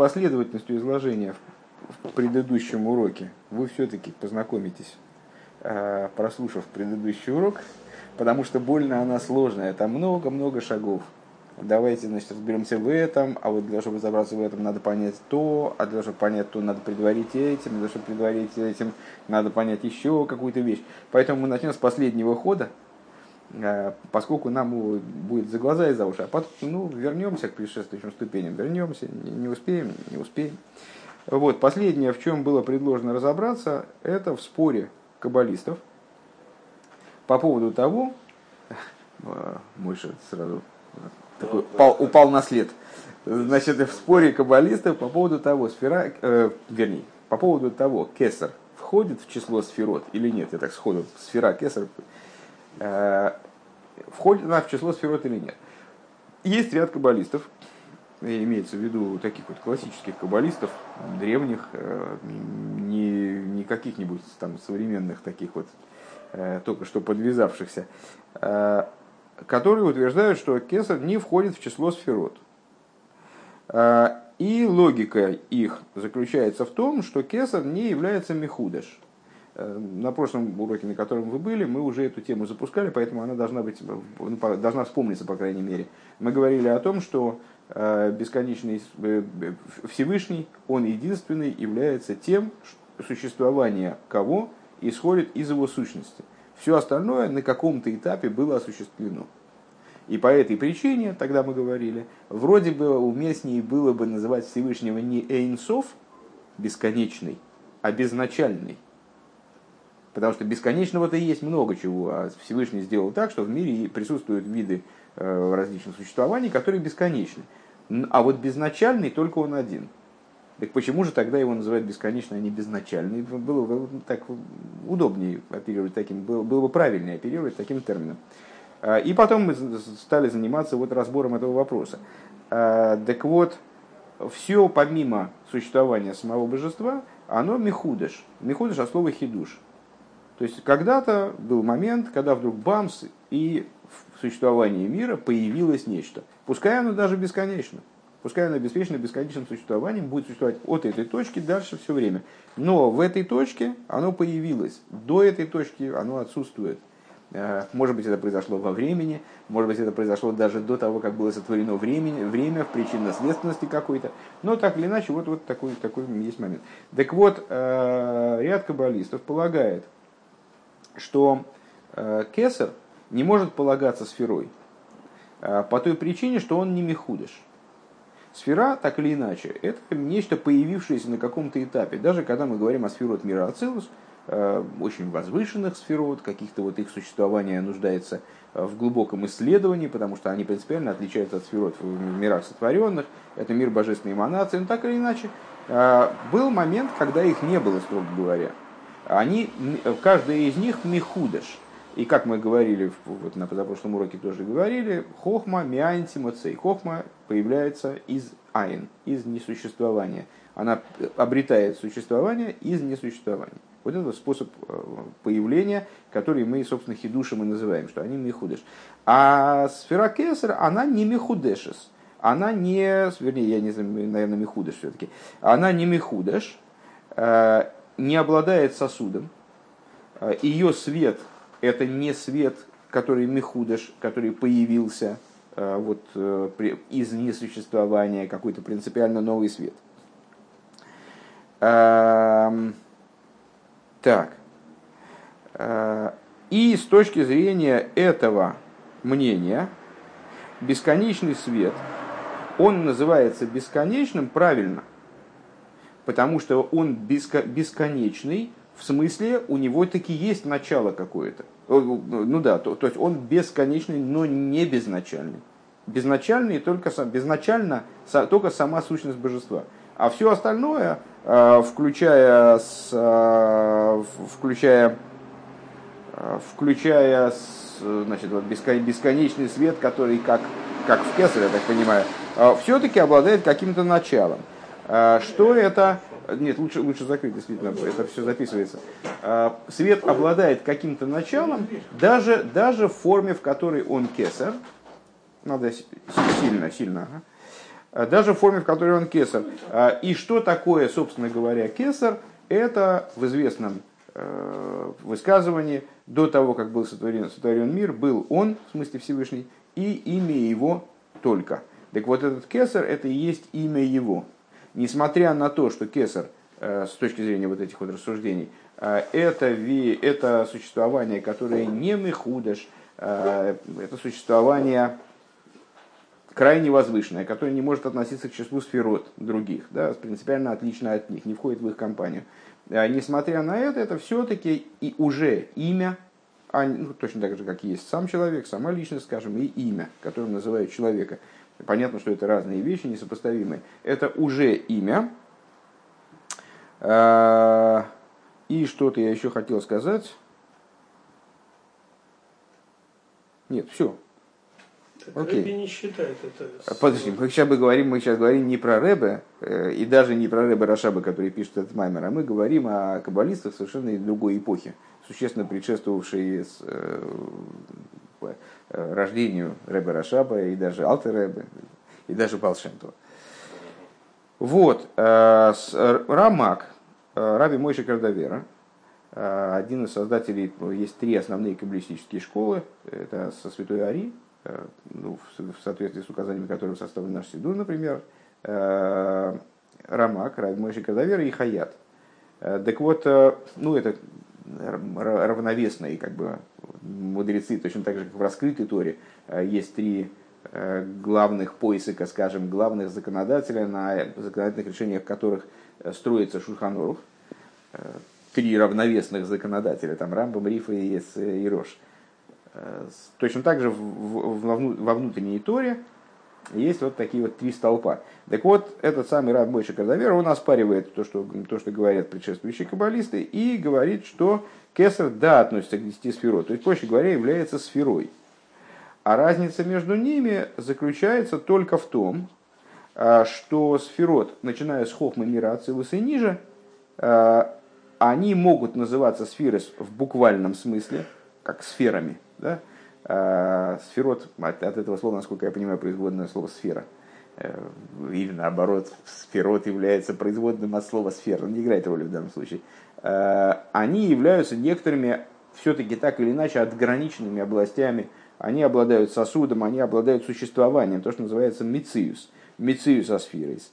последовательностью изложения в предыдущем уроке вы все-таки познакомитесь, э, прослушав предыдущий урок, потому что больно она сложная, там много-много шагов. Давайте, значит, разберемся в этом, а вот для того, чтобы разобраться в этом, надо понять то, а для того, чтобы понять то, надо предварить этим, для того, чтобы предварить этим, надо понять еще какую-то вещь. Поэтому мы начнем с последнего хода, поскольку нам будет за глаза и за уши. А потом, ну, вернемся к предшествующим ступеням, вернемся, не успеем, не успеем. Вот, последнее, в чем было предложено разобраться, это в споре каббалистов по поводу того, Мойша сразу такой, упал, упал на след, значит, в споре каббалистов по поводу того, сфера, э, вернее, по поводу того, кесар входит в число сферот или нет, я так сходу, сфера кесар, э, входит она в число сферот или нет. Есть ряд каббалистов, имеется в виду таких вот классических каббалистов, древних, э, не, не каких-нибудь там современных таких вот, э, только что подвязавшихся, э, которые утверждают, что кесар не входит в число сферот. И логика их заключается в том, что кесар не является мехудаш. На прошлом уроке, на котором вы были, мы уже эту тему запускали, поэтому она должна, быть, ну, должна вспомниться, по крайней мере. Мы говорили о том, что Э, бесконечный э, Всевышний, он единственный является тем, существование кого исходит из его сущности. Все остальное на каком-то этапе было осуществлено. И по этой причине, тогда мы говорили, вроде бы уместнее было бы называть Всевышнего не Эйнсов, бесконечный, а безначальный. Потому что бесконечного-то есть много чего, а Всевышний сделал так, что в мире присутствуют виды э, различных существований, которые бесконечны. А вот безначальный только он один. Так почему же тогда его называют бесконечный, а не безначальный? Было бы так удобнее оперировать таким, было, было бы правильнее оперировать таким термином. А, и потом мы стали заниматься вот разбором этого вопроса. А, так вот, все помимо существования самого божества, оно мехудыш. Мехудыш от слова хидуш. То есть когда-то был момент, когда вдруг бамс, и в существовании мира появилось нечто. Пускай оно даже бесконечно. Пускай оно обеспечено бесконечным существованием, будет существовать от этой точки дальше все время. Но в этой точке оно появилось. До этой точки оно отсутствует. Э, может быть, это произошло во времени, может быть, это произошло даже до того, как было сотворено времени, время в причинно-следственности какой-то. Но так или иначе, вот, вот такой, такой есть момент. Так вот, э, ряд каббалистов полагает, что э, кесар не может полагаться сферой а, по той причине, что он не мехудыш. Сфера, так или иначе, это нечто, появившееся на каком-то этапе. Даже когда мы говорим о сферот мира Ацилус, а, очень возвышенных сферот, каких-то вот их существования нуждается в глубоком исследовании, потому что они принципиально отличаются от сферот в мирах сотворенных. Это мир божественной эманации. Но так или иначе, был момент, когда их не было, строго говоря. Они, каждая из них мехудыш – и как мы говорили, вот на позапрошлом уроке тоже говорили, хохма миантимоцей. Хохма появляется из айн, из несуществования. Она обретает существование из несуществования. Вот это способ э, появления, который мы, собственно, хидушем и называем, что они михудеш. А сфера кесар, она не михудешес. Она не, вернее, я не знаю, наверное, михудеш все-таки. Она не михудеш, э, не обладает сосудом. Э, Ее свет это не свет, который мехудыш, который появился э, вот, э, из несуществования, какой-то принципиально новый свет. Так. Э, и с точки зрения этого мнения, бесконечный свет, он называется бесконечным правильно, потому что он бесконечный в смысле, у него таки есть начало какое-то. Ну да, то, то есть он бесконечный, но не безначальный. Безначальный только безначально только сама сущность божества. А все остальное, а, включая, а, включая, а, включая значит, вот бесконечный свет, который как, как в Кесаре, я так понимаю, все-таки обладает каким-то началом. Что это? Нет, лучше, лучше закрыть, действительно, это все записывается. А, свет обладает каким-то началом, даже, даже в форме, в которой он кесар. Надо сильно, сильно. Ага. даже в форме, в которой он кесар. И что такое, собственно говоря, кесар? Это в известном высказывании до того, как был сотворен, сотворен мир, был он, в смысле Всевышний, и имя его только. Так вот этот кесар, это и есть имя его. Несмотря на то, что кесар, с точки зрения вот этих вот рассуждений, это, это существование, которое не мехудаш, это существование крайне возвышенное, которое не может относиться к числу сферот других, да, принципиально отлично от них, не входит в их компанию. Несмотря на это, это все-таки и уже имя, а, ну, точно так же, как есть сам человек, сама личность, скажем, и имя, которым называют человека. Понятно, что это разные вещи, несопоставимые. Это уже имя. А, и что-то я еще хотел сказать. Нет, все, Окей. Рэбе не считает это. Подожди, мы сейчас, говорим, мы сейчас говорим не про Рэбе, э, и даже не про Рэбе Рашаба, который пишет этот маймер, а мы говорим о каббалистах совершенно другой эпохи, существенно предшествовавшей с, э, э, рождению Рэбе Рашаба и даже Алты Рэбе, и даже Балшемтова. Вот, Рамак, Раби Мойши Кардавера, один из создателей, есть три основные каббалистические школы, это со Святой Ари, Э, ну, в соответствии с указаниями, которым составлен наш Сидур, например, э, Рамак, Раби Мойши Кадавер и Хаят. Э, так вот, ну, это равновесные как бы, мудрецы, точно так же, как в раскрытой Торе, есть три главных поисика, скажем, главных законодателя, на законодательных решениях которых строится Шурханорух. Три равновесных законодателя, там Рамбам, Рифа и, Рош – Э, точно так же во внутренней Торе есть вот такие вот три столпа. Так вот, этот самый Раб Мойши Кардавер, он оспаривает то что, то, что говорят предшествующие каббалисты, и говорит, что Кесар, да, относится к десяти сферот, то есть, проще говоря, является сферой. А разница между ними заключается только в том, э, что сферот, начиная с Хохмы мира Ацилуса и ниже, э, они могут называться сферы в буквальном смысле, как сферами – да? А, сферот, от, этого слова, насколько я понимаю, производное слово сфера. Э, или наоборот, сферот является производным от слова сфера, не играет роли в данном случае. А, они являются некоторыми, все-таки так или иначе, отграниченными областями. Они обладают сосудом, они обладают существованием, то, что называется мициус, мициус асфирис.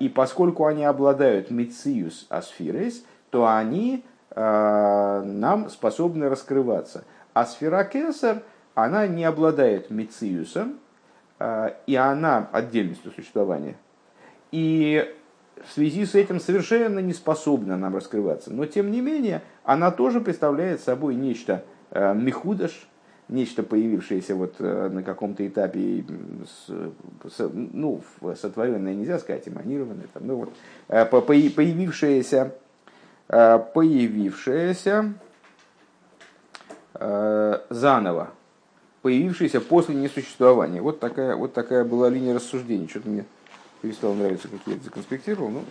И поскольку они обладают мициус асфирис, то они нам способны раскрываться. А сфера Кесар, она не обладает мециусом, а, и она отдельностью существования. И в связи с этим совершенно не способна нам раскрываться. Но тем не менее, она тоже представляет собой нечто а, мехудаш, нечто появившееся вот а, на каком-то этапе, ну, сотворенное нельзя сказать, эманированное, там, ну, вот, появившееся, появившееся заново, появившийся после несуществования. Вот такая, вот такая была линия рассуждений. Что-то мне перестало нравиться, как я это законспектировал. Ну,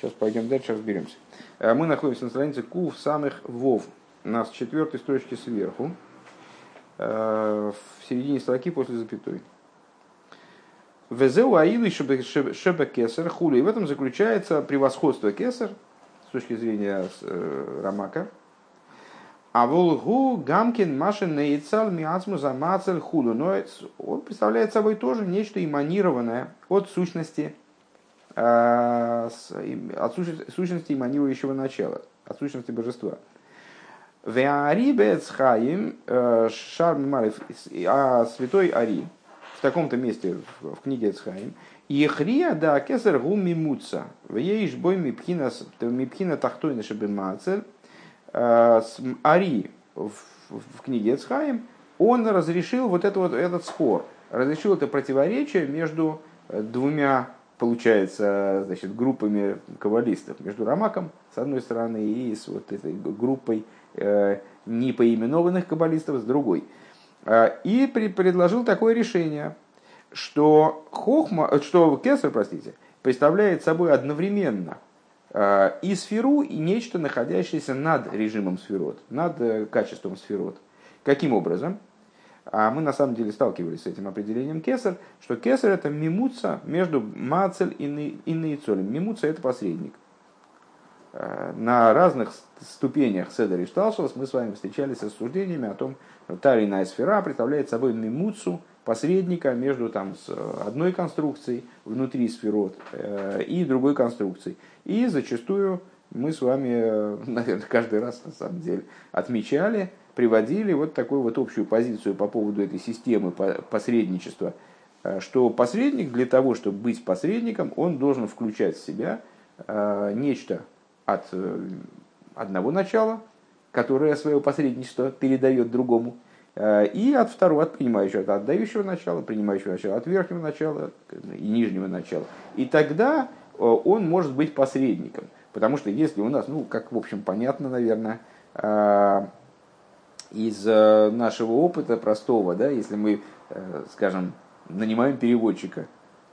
сейчас пойдем дальше, разберемся. Э, мы находимся на странице Кув самых Вов. Нас четвертой строчки сверху, э, в середине строки после запятой. Везеу аилы шебе кесар хули. И в этом заключается превосходство кесар с точки зрения Рамака – а волгу гамкин машин нейцал миацму замацель худу. Но он представляет собой тоже нечто эманированное от сущности, э, от сущности эманирующего начала, от сущности божества. Веарибецхаим э, шарм а святой Ари в таком-то месте в книге Эцхаим, Ехрия да кесар гу мимуца, в ейш бой мипхина тахтойна шабимацель, Ари в, в книге Эцхаим, он разрешил вот, это вот этот спор, разрешил это противоречие между э, двумя, получается, значит, группами кавалистов, между Рамаком, с одной стороны, и с вот этой группой э, непоименованных каббалистов с другой. Э, и при, предложил такое решение, что, хохма, что Кесар, простите, представляет собой одновременно Э, и сферу, и нечто, находящееся над режимом сферот, над э, качеством сферот. Каким образом? А мы на самом деле сталкивались с этим определением кесар, что кесар это мимуца между мацель и нейцолем. Мимуца это посредник. Э, на разных ступенях Седер и Шталшалас мы с вами встречались с рассуждениями о том, что Тарина сфера представляет собой мимуцу, посредника между там, с одной конструкцией внутри сферот э, и другой конструкцией. И зачастую мы с вами, э, наверное, каждый раз на самом деле отмечали, приводили вот такую вот общую позицию по поводу этой системы посредничества, что посредник для того, чтобы быть посредником, он должен включать в себя нечто от э, одного начала, которое свое посредничество передает другому, э, и от второго, от принимающего, от отдающего начала, принимающего начала, от верхнего начала и нижнего начала. И тогда э, он может быть посредником. Потому что если у нас, ну, как в общем понятно, наверное, из нашего опыта простого, да, если мы, скажем, нанимаем переводчика,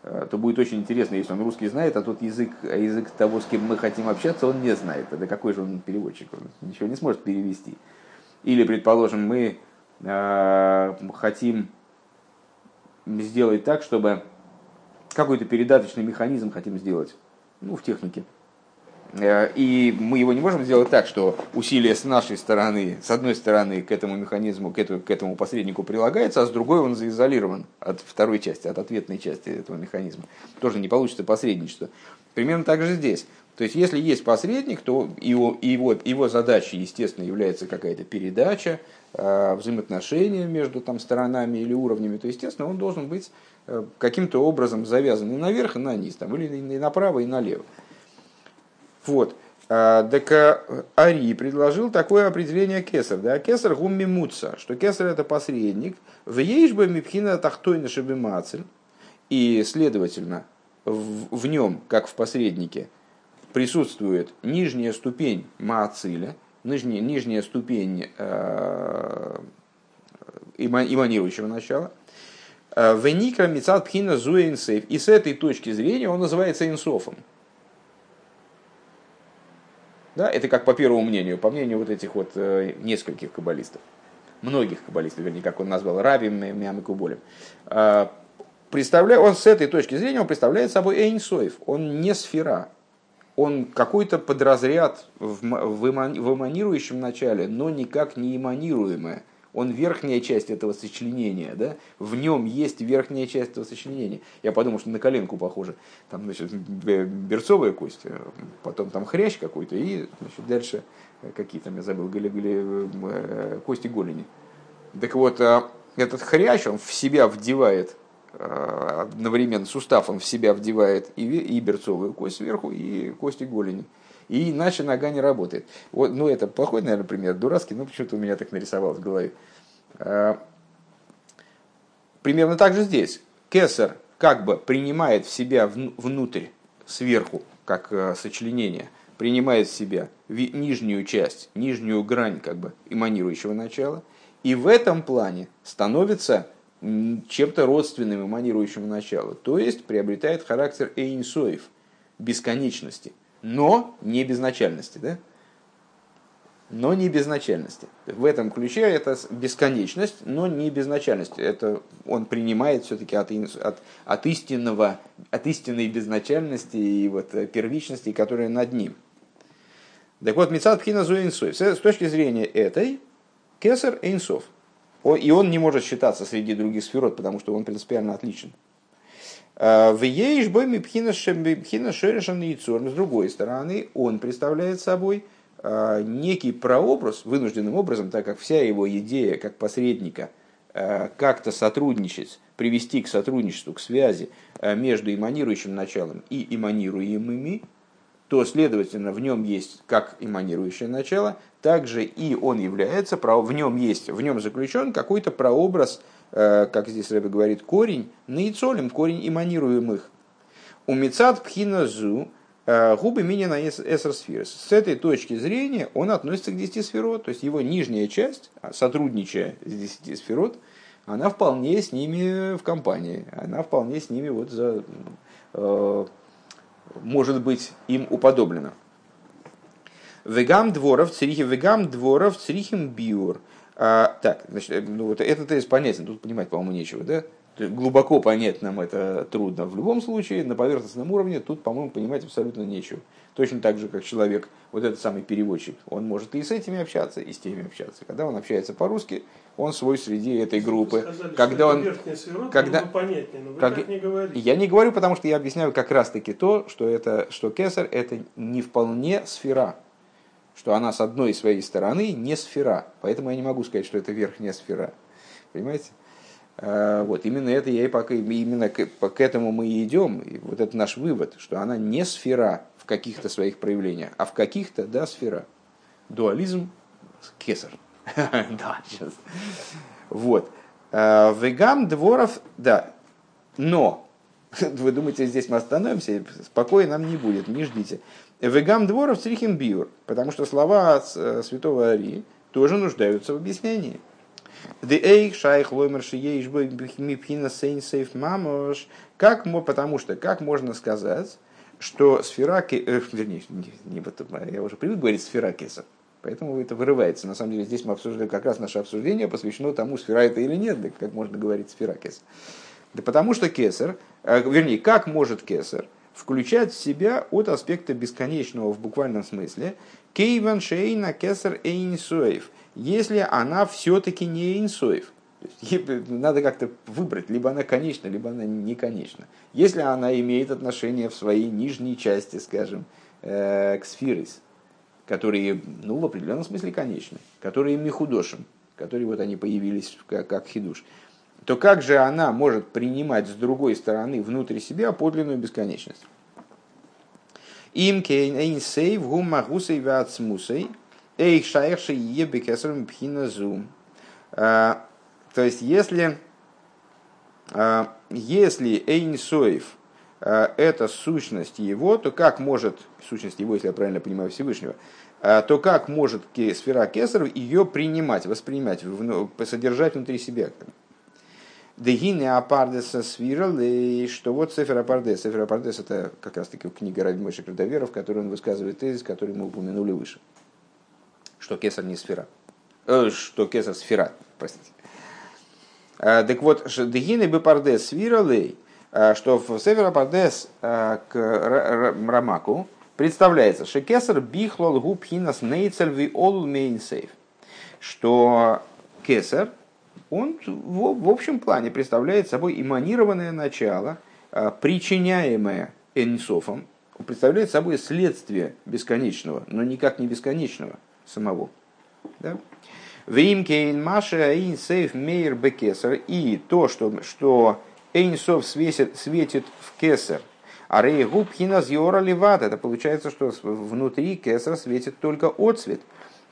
Э, то будет очень интересно, если он русский знает, а тот язык, а язык того, с кем мы хотим общаться, он не знает. Тогда какой же он переводчик? Он ничего не сможет перевести. Или, предположим, мы э, хотим сделать так, чтобы какой-то передаточный механизм хотим сделать, ну, в технике. Э, и мы его не можем сделать так, что усилие с нашей стороны, с одной стороны к этому механизму, к этому, к этому посреднику прилагается, а с другой он заизолирован от второй части, от ответной части этого механизма. Тоже не получится посредничество. Примерно так же здесь. То есть, если есть посредник, то его, его, его задачей, естественно, является какая-то передача, э, взаимоотношения между там, сторонами или уровнями, то, естественно, он должен быть э, каким-то образом завязан и наверх, и на низ, там, или и направо, и налево. Вот. А, так а, Ари предложил такое определение кесар. Да? Кесар гумми муца, что кесар это посредник. В ейшба мипхина тахтойна шебемацель. И, следовательно, в, в нем, как в посреднике, присутствует нижняя ступень маациля, нижняя, нижняя ступень э, эманирующего начала. Э, Веникра мицат пхина зуэнсейф. И с этой точки зрения он называется инсофом. Да, это как по первому мнению, по мнению вот этих вот э, нескольких каббалистов, многих каббалистов, вернее, как он назвал, Раби Мям и Куболем. А, представляя, он с этой точки зрения он представляет собой Эйнсоев, он не сфера, он какой-то подразряд в, в, эманирующем начале, но никак не эманируемое он верхняя часть этого сочленения, да? в нем есть верхняя часть этого сочленения. Я подумал, что на коленку похоже. Там, значит, берцовая кость, э, потом там хрящ какой-то, и значит, дальше э, какие там, я забыл, голи, голи, э, кости голени. Так вот, этот хрящ, он в себя вдевает одновременно сустав он в себя вдевает и, и берцовую кость сверху, и кости голени и иначе нога не работает. Вот, ну, это плохой, наверное, пример, дурацкий, но почему-то у меня так нарисовалось в голове. А, примерно так же здесь. Кесар как бы принимает в себя внутрь, сверху, как э, сочленение, принимает в себя нижнюю часть, нижнюю грань как бы эманирующего начала, и в этом плане становится чем-то родственным эманирующему началу, то есть приобретает характер эйнсоев, бесконечности но не безначальности, да? Но не безначальности. В этом ключе это бесконечность, но не безначальность. Это он принимает все-таки от, от, от, истинного, от истинной безначальности и вот первичности, которая над ним. Так вот, Мецад Пхина Зуинсой. С точки зрения этой, Кесар Эйнсов. И он не может считаться среди других сферот, потому что он принципиально отличен. Э, в Ейшбойме пхина шерешан яйцор. С другой стороны, он представляет собой э, некий прообраз, вынужденным образом, так как вся его идея как посредника э, как-то сотрудничать, привести к сотрудничеству, к связи между эманирующим началом и эманируемыми, то, следовательно, в нем есть как эманирующее начало, также и он является, в нем есть, в нем заключен какой-то прообраз Э, как здесь Рэбе говорит, корень, наицолем, корень иманируемых. У Мецад Пхиназу э, губы мини на эсерсферс. С этой точки зрения он относится к 10 сферот, то есть его нижняя часть, а, сотрудничая с 10 сферот, она вполне с ними в компании, она вполне с ними вот за, э, может быть им уподоблена. Вегам дворов црихим, вегам дворов црихим биур. А, так, значит, ну вот этот тезис понятен, тут понимать, по-моему, нечего, да? Глубоко понять нам это трудно. В любом случае, на поверхностном уровне тут, по-моему, понимать абсолютно нечего. Точно так же, как человек, вот этот самый переводчик, он может и с этими общаться, и с теми общаться. Когда он общается по-русски, он свой среди этой группы. Сказали, когда он, сфера, когда, понятнее, но вы как, так не говорите. Я не говорю, потому что я объясняю как раз-таки то, что, это, что кесар это не вполне сфера. Что она с одной своей стороны не сфера. Поэтому я не могу сказать, что это верхняя сфера. Понимаете? А, вот, именно это я и пока, именно к, к этому мы и идем. И вот это наш вывод, что она не сфера в каких-то своих проявлениях, а в каких-то, да, сфера. Дуализм кесар. Да, сейчас. Вот. А, вегам дворов, да. Но, вы думаете, здесь мы остановимся, спокойно нам не будет, не ждите. Вегам дворов црихим биур, потому что слова э, святого Ари тоже нуждаются в объяснении. Эйх шайх лоймер шиеиш мипхина сейн сейф мамош. Как, потому что, как можно сказать, что сфера, э, вернее, не, не, я уже привык говорить сфера кеса, поэтому это вырывается. На самом деле здесь мы обсуждаем, как раз наше обсуждение посвящено тому, сфера это или нет, как можно говорить сфера кеса. Да потому что кесар, э, вернее, как может кесар включать в себя от аспекта бесконечного в буквальном смысле кейван шейна кесар эйнсуэйв – если она все-таки не инсоев. Надо как-то выбрать, либо она конечна, либо она не конечна. Если она имеет отношение в своей нижней части, скажем, э, к сфирис, которые, ну, в определенном смысле конечны, которые михудошим, которые вот они появились как, как хидуш, то как же она может принимать с другой стороны внутри себя подлинную бесконечность? Им кейн эйн сейв гум вацмусей Эйх шаехши ебе кесаром пхиназу. А, то есть, если, а, если Эйнсоев а, это сущность его, то как может, сущность его, если я правильно понимаю, Всевышнего, то как может сфера Кесаров ее принимать, воспринимать, содержать внутри себя? Дегине апардеса свирал, и что вот Сефер Апардес. Сефер Апардес это как раз таки книга Раби Мойши Крадоверов, в которой он высказывает тезис, который мы упомянули выше что кесар не сфера. Э, что кесар сфера, простите. Э, так вот, дегины бы пардес свиралей, э, что в Севера Пардес э, к Рамаку представляется, что кесар бихлол губхинас нейцель ви ол мейнсейв, что кесар, он в, общем плане представляет собой эманированное начало, причиняемое Энисофом, представляет собой следствие бесконечного, но никак не бесконечного – самого. Да? Вимкейн Маша Эйн Сейф Мейер Бекесер. И то, что, что Эйнсов светит, светит в Кесер. А Рейгуб Хинас Йора. Это получается, что внутри Кесер светит только отцвет.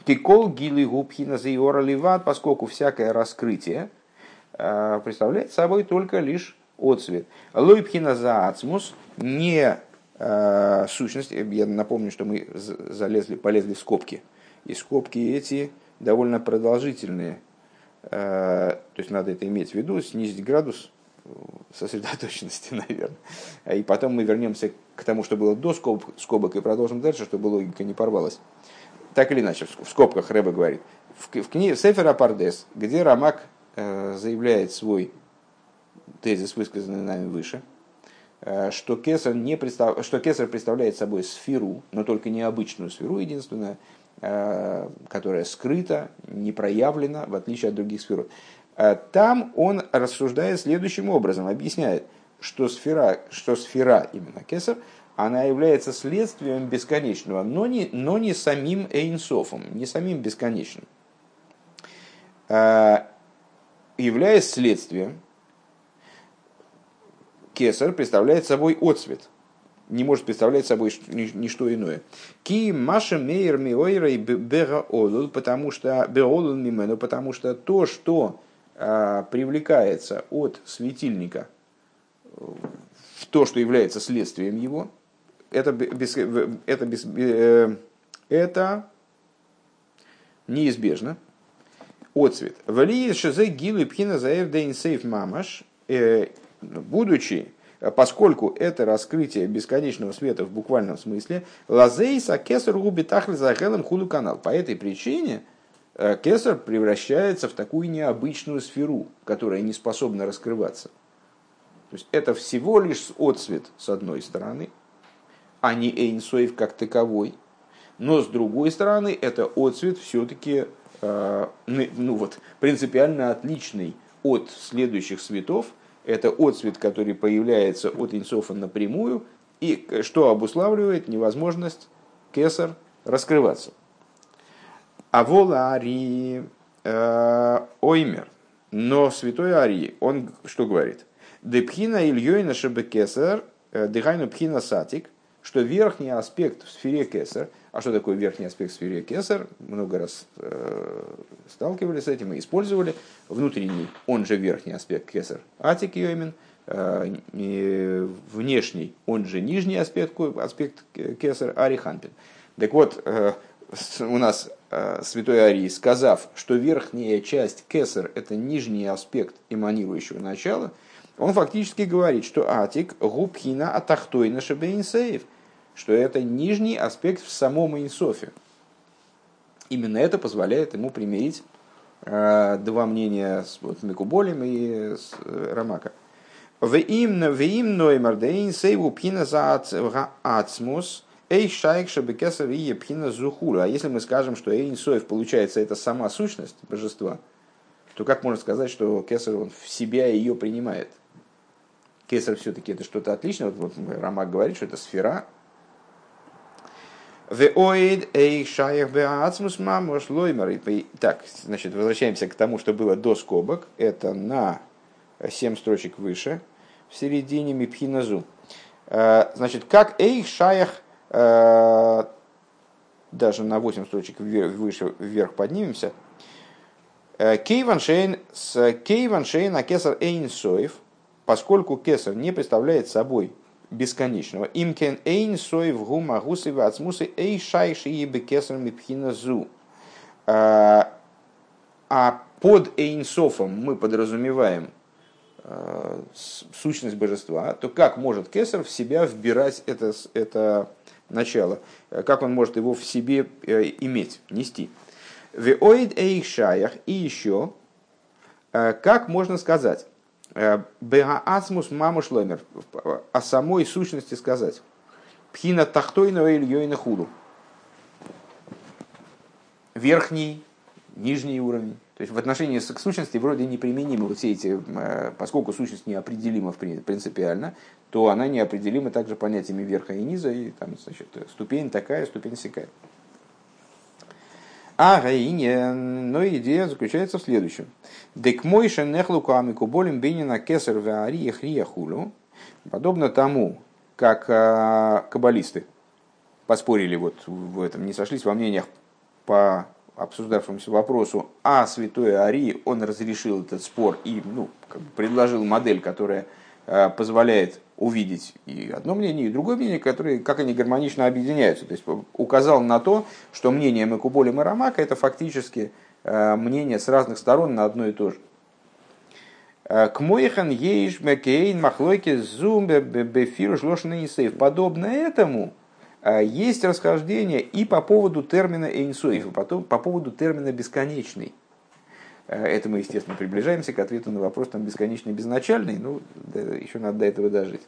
Кикол Гилы Губ Хинас Йора поскольку всякое раскрытие э, представляет собой только лишь отцвет. Лойпхина за ацмус не э, сущность. Я напомню, что мы залезли, полезли в скобки и скобки эти довольно продолжительные. Э, то есть надо это иметь в виду, снизить градус сосредоточенности, наверное. И потом мы вернемся к тому, что было до скоб, скобок, и продолжим дальше, чтобы логика не порвалась. Так или иначе, в скобках Рэба говорит. В, в книге Сефер Апардес, где Рамак э, заявляет свой тезис, высказанный нами выше, э, что кесар, не представ... что кесар представляет собой сферу, но только необычную сферу, единственное, которая скрыта, не проявлена, в отличие от других сфер. Э, там он рассуждает следующим образом, объясняет, что сфера, что сфера именно Кесар, она является следствием бесконечного, но не, но не самим Эйнсофом, не самим бесконечным. Э, являясь следствием, Кесар представляет собой отцвет – не может представлять собой ничто иное. Ки маша мейер миойрей бега олул, потому что беолул мимену, потому что то, что а, привлекается от светильника в то, что является следствием его, это, без, это, без, э, это неизбежно. Отцвет. Валиес шезе гилу пхина заев дейн сейф мамаш, э, будучи поскольку это раскрытие бесконечного света в буквальном смысле, лазейса кесар губи тахли захелем худу канал. По этой причине э, кесар превращается в такую необычную сферу, которая не способна раскрываться. То есть это всего лишь отцвет с одной стороны, а не Эйнсоев как таковой. Но с другой стороны, это отцвет все-таки э, ну вот, принципиально отличный от следующих светов. Это отцвет, который появляется от Инсофа напрямую, и что обуславливает невозможность кесар раскрываться. А вола Арии э, Оймер. Но святой Арии, он что говорит? Депхина Ильёйна Шебекесар, э, Дыхайну Пхина Сатик, что верхний аспект в сфере Кесар, а что такое верхний аспект в сфере Кесар, много раз э, сталкивались с этим и использовали, внутренний, он же верхний аспект Кесар, Атик Йоймин, э, внешний, он же нижний аспект, аспект Кесар, Ариханпин. Так вот, э, у нас э, святой Арий, сказав, что верхняя часть Кесар – это нижний аспект эманирующего начала – он фактически говорит, что атик губхина атахтойна шабейнсеев, что это нижний аспект в самом инсофе. Именно это позволяет ему примирить э, два мнения с вот, Микуболем и с э, Рамака. Веим ноймар дейн сейву пхина ацмус эй шайк шабекесар и пхина. А если мы скажем, что эйнсоев получается это сама сущность божества, то как можно сказать, что кесар он в себя ее принимает? Кесар все-таки это что-то отличное. Вот, вот Рамак говорит, что это сфера. Так, значит, возвращаемся к тому, что было до скобок. Это на 7 строчек выше, в середине Мипхиназу. Э, значит, как Эйх Шаях, э, даже на 8 строчек выше, вверх поднимемся. Э, Кейван Шейн, с Кейван Шейн Акесар Эйн Соев – поскольку кесар не представляет собой бесконечного. Имкен эйн сой в гума гусы в ацмусы эй шайши и бекесар мипхина зу. А, а под эйнсофом мы подразумеваем а, сущность божества, то как может кесар в себя вбирать это, это начало? Как он может его в себе э, иметь, нести? Веоид эйх шаях и еще, э, как можно сказать, Бегаасмус мамуш ломер. О самой сущности сказать. Пхина тахтойного ильёйна худу. Верхний, нижний уровень. То есть в отношении к сущности вроде неприменимы вот все эти, э, поскольку сущность неопределима принципиально, то она неопределима также понятиями верха и низа, и там, значит, ступень такая, ступень сякая. А гаине, но идея заключается в следующем. Дек мойша нехлуку амику болим бенина кесар ваария хрия. Подобно тому, как а, каббалисты поспорили вот в этом, не сошлись во мнениях по обсуждавшемуся вопросу, а святой Арии, он разрешил этот спор и ну, как бы предложил модель, которая позволяет увидеть и одно мнение, и другое мнение, которые, как они гармонично объединяются. То есть указал на то, что мнение Мекуболи Марамака это фактически э, мнение с разных сторон на одно и то же. Э, к Мойхан Ейш Мекейн Махлойки Зум Бефир Шлошный Подобно этому э, есть расхождение и по поводу термина Эйнсоев, и по поводу термина бесконечный. Это мы, естественно, приближаемся к ответу на вопрос там бесконечный, безначальный, ну, да, еще надо до этого дожить.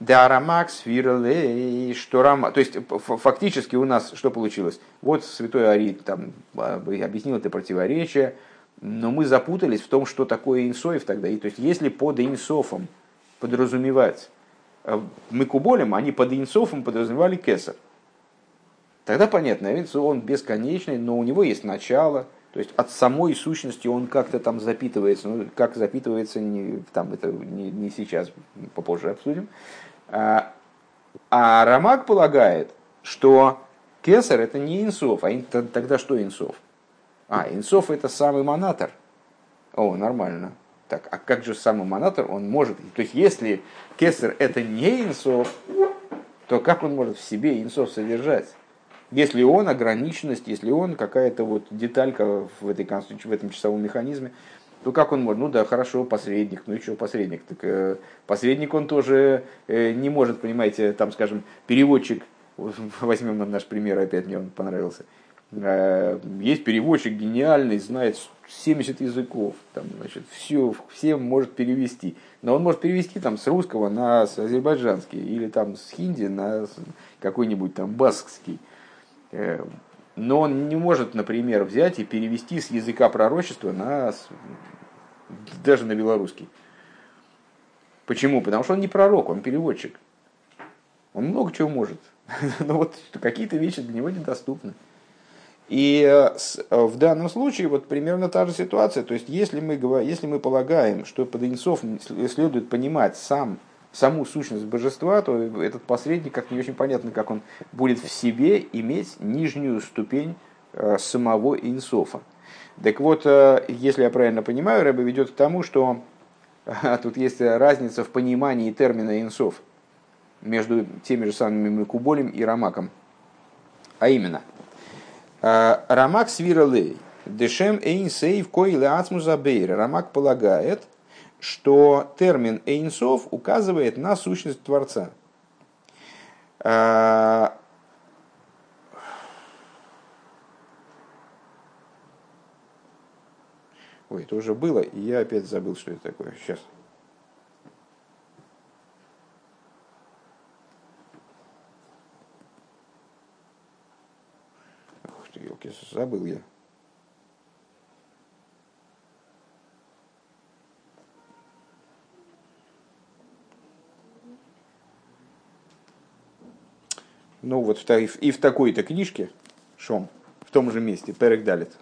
Да, Рамакс, Фирлей, что Рама... То есть, фактически у нас что получилось? Вот святой Ари там а, объяснил это противоречие, но мы запутались в том, что такое инсоев тогда. И, то есть, если под инсофом подразумевать э, мы куболем, они под инсофом подразумевали кесар. Тогда понятно, он бесконечный, но у него есть начало – то есть от самой сущности он как-то там запитывается, ну, как запитывается, не, там это не, не сейчас, попозже обсудим. А, а Рамак полагает, что Кесар это не инсов, а тогда что инсов? А, инсов это самый монатор. О, нормально. Так, а как же самый монатор, он может, то есть если Кесар это не инсов, то как он может в себе инсов содержать? Если он ограниченность, если он какая-то вот деталька в, этой в этом часовом механизме, то как он может? Ну да, хорошо, посредник. Ну и что посредник? Так э, посредник он тоже э, не может, понимаете, там, скажем, переводчик, возьмем наш пример, опять мне он понравился. Есть переводчик гениальный, знает 70 языков, там, значит, все, все может перевести. Но он может перевести там, с русского на азербайджанский или там, с хинди на какой-нибудь там баскский. Э, но он не может, например, взять и перевести с языка пророчества на, даже на белорусский. Почему? Потому что он не пророк, он переводчик. Он много чего может. Но вот какие-то вещи для него недоступны. И э, э, в данном случае вот примерно та же ситуация. То есть, если мы, если мы полагаем, что под следует понимать сам, саму сущность божества, то этот посредник, как не очень понятно, как он будет в себе иметь нижнюю ступень э, самого инсофа. Так вот, если я правильно понимаю, Рэба ведет к тому, что тут есть разница в понимании термина инсов между теми же самыми Мекуболем и Рамаком. А именно – Э, Рамак свиралей. Дешем эйн сейв коиле ацмузабейр. Рамак полагает, что термин эйнсов указывает на сущность Творца. Э, ой, это уже было, и я опять забыл, что это такое. Сейчас. елки, забыл я. Ну вот и в такой-то книжке, Шом, в том же месте, Перек Далит,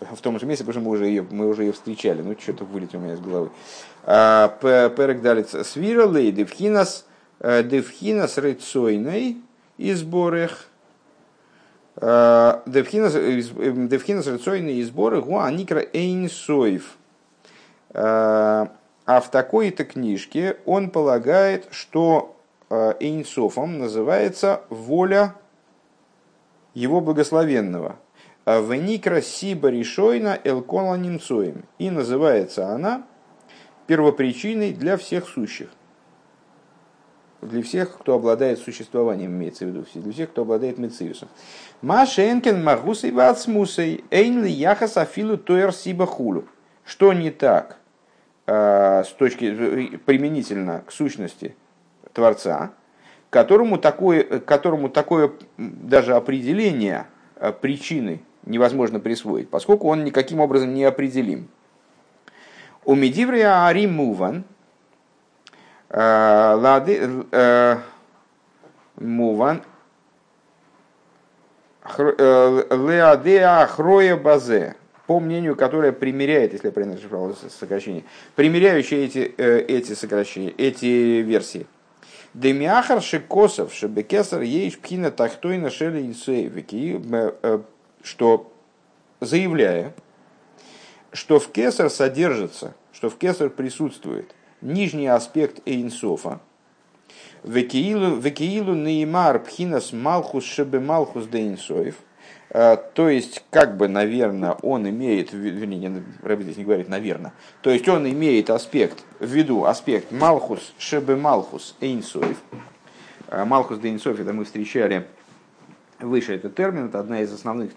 в том же месте, потому что мы уже ее, мы уже ее встречали, ну что-то вылетело у меня из головы. А, Перек Далит Свира Лей Девхинас э, Девхинас Рейцойной и сборех Э, Девхинас рецойные сборы гуа никра эйнсоев. Э, а в такой-то книжке он полагает, что эйнсофом называется воля его благословенного. В никра сиба решойна элкола немцоем. И называется она первопричиной для всех сущих для всех, кто обладает существованием, имеется в виду, для всех, кто обладает мециусом. Машенкен магусей вацмусей эйнли яхас афилу тоер сиба хулу. Что не так э, с точки применительно к сущности Творца, которому такое, которому такое даже определение э, причины невозможно присвоить, поскольку он никаким образом не определим. У Медиврия Ари Муван, Лады э, Муван Леадеа Хроя Базе, по мнению, которое примеряет, если я правильно сокращение, примеряющие эти, э, эти сокращения, эти версии. Демиахар Шикосов, Шебекесар, Ейш Пхина Тахтойна Шели Инсейвики, э, что заявляя, что в Кесар содержится, что в Кесар присутствует – нижний аспект Эйнсофа. Векиилу неймар пхинас малхус шебе малхус дейнсоев. А, то есть, как бы, наверное, он имеет, вернее, Рэбби здесь не говорит, наверное, то есть он имеет аспект, в виду аспект Малхус, Шебе Малхус, Эйнсоев. А, малхус Дейнсоев, это мы встречали выше этот термин, это одна из основных,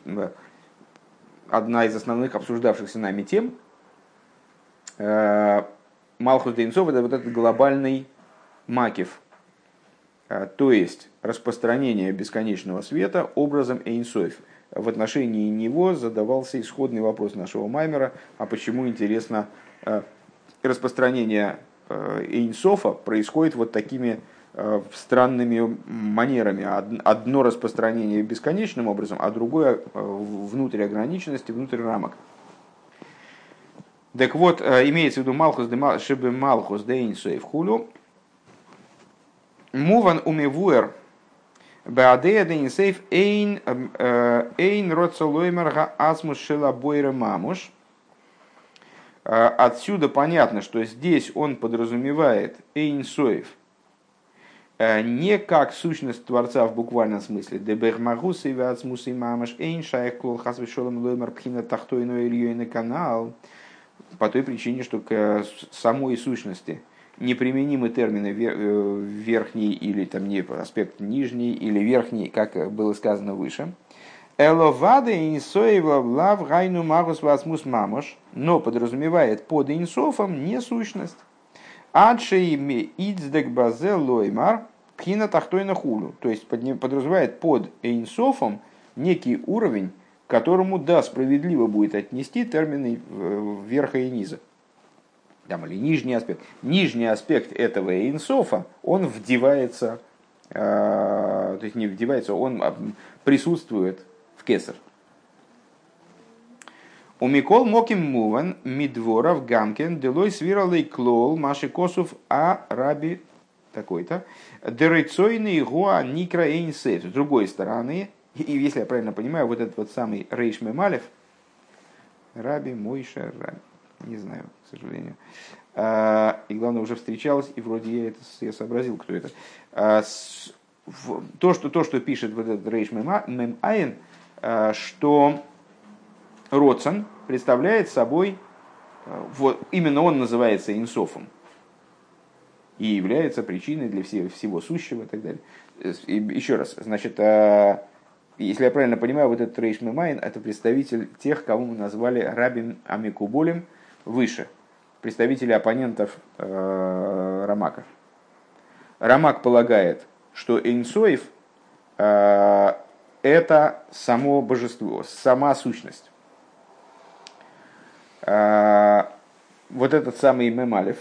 одна из основных обсуждавшихся нами тем. А, Малхус Дейнцов это вот этот глобальный макив, а, то есть распространение бесконечного света образом Эйнсоев. В отношении него задавался исходный вопрос нашего Маймера, а почему, интересно, а, распространение а, Эйнсофа происходит вот такими странными манерами. Одно распространение бесконечным образом, а другое внутрь ограниченности, внутрь рамок. Так вот, э, имеется в виду Малхус Шибе Малхус де Инсуев Хулю. Муван умевуэр Баадея де Инсейф Эйн э, Эйн Роцелоймер Асмус Шила Бойра Мамуш. Э, отсюда понятно, что здесь он подразумевает Эйн Соев не как сущность Творца в буквальном смысле. Дебермагус и Вацмус и Мамаш Эйн Шайх Клол Хасвишолом Лоймер Пхина Тахтойно Ильёйна канал по той причине, что к самой сущности неприменимы термины э, верхний или там не аспект нижний или верхний, как было сказано выше. Эловада инсоева лав гайну магус васмус мамош, но подразумевает под инсофом не сущность. Адшеими идздек базе лоймар пхина тахтойна хулю. То есть подразумевает под инсофом некий уровень, которому, да, справедливо будет отнести термины верха и низа. Там, или нижний аспект. Нижний аспект этого инсофа, он вдевается, э, то есть не вдевается, он присутствует кесар. У Микол Моким Муван, Мидворов, Гамкин, Делой Свиралый Клол, Маши Косов, А Раби такой-то, Дерейцойный Гуа Никра Эйнсейф. С другой стороны, и если я правильно понимаю, вот этот вот самый Рейш Мемалев, Раби Мойша Раби, не знаю, к сожалению. А, и главное, уже встречалась, и вроде я это я сообразил, кто это. А, то, что, то, что пишет вот этот Рейш Мемайн, Э, что Родсон представляет собой, э, вот, именно он называется инсофом и является причиной для всего, всего сущего и так далее. И еще раз, значит, э, если я правильно понимаю, вот этот Рейш Мемайн – это представитель тех, кого мы назвали Рабин Амикуболем выше, представители оппонентов Рамака. Рамак полагает, что Эйнсоев это само божество, сама сущность. А, вот этот самый Мемалев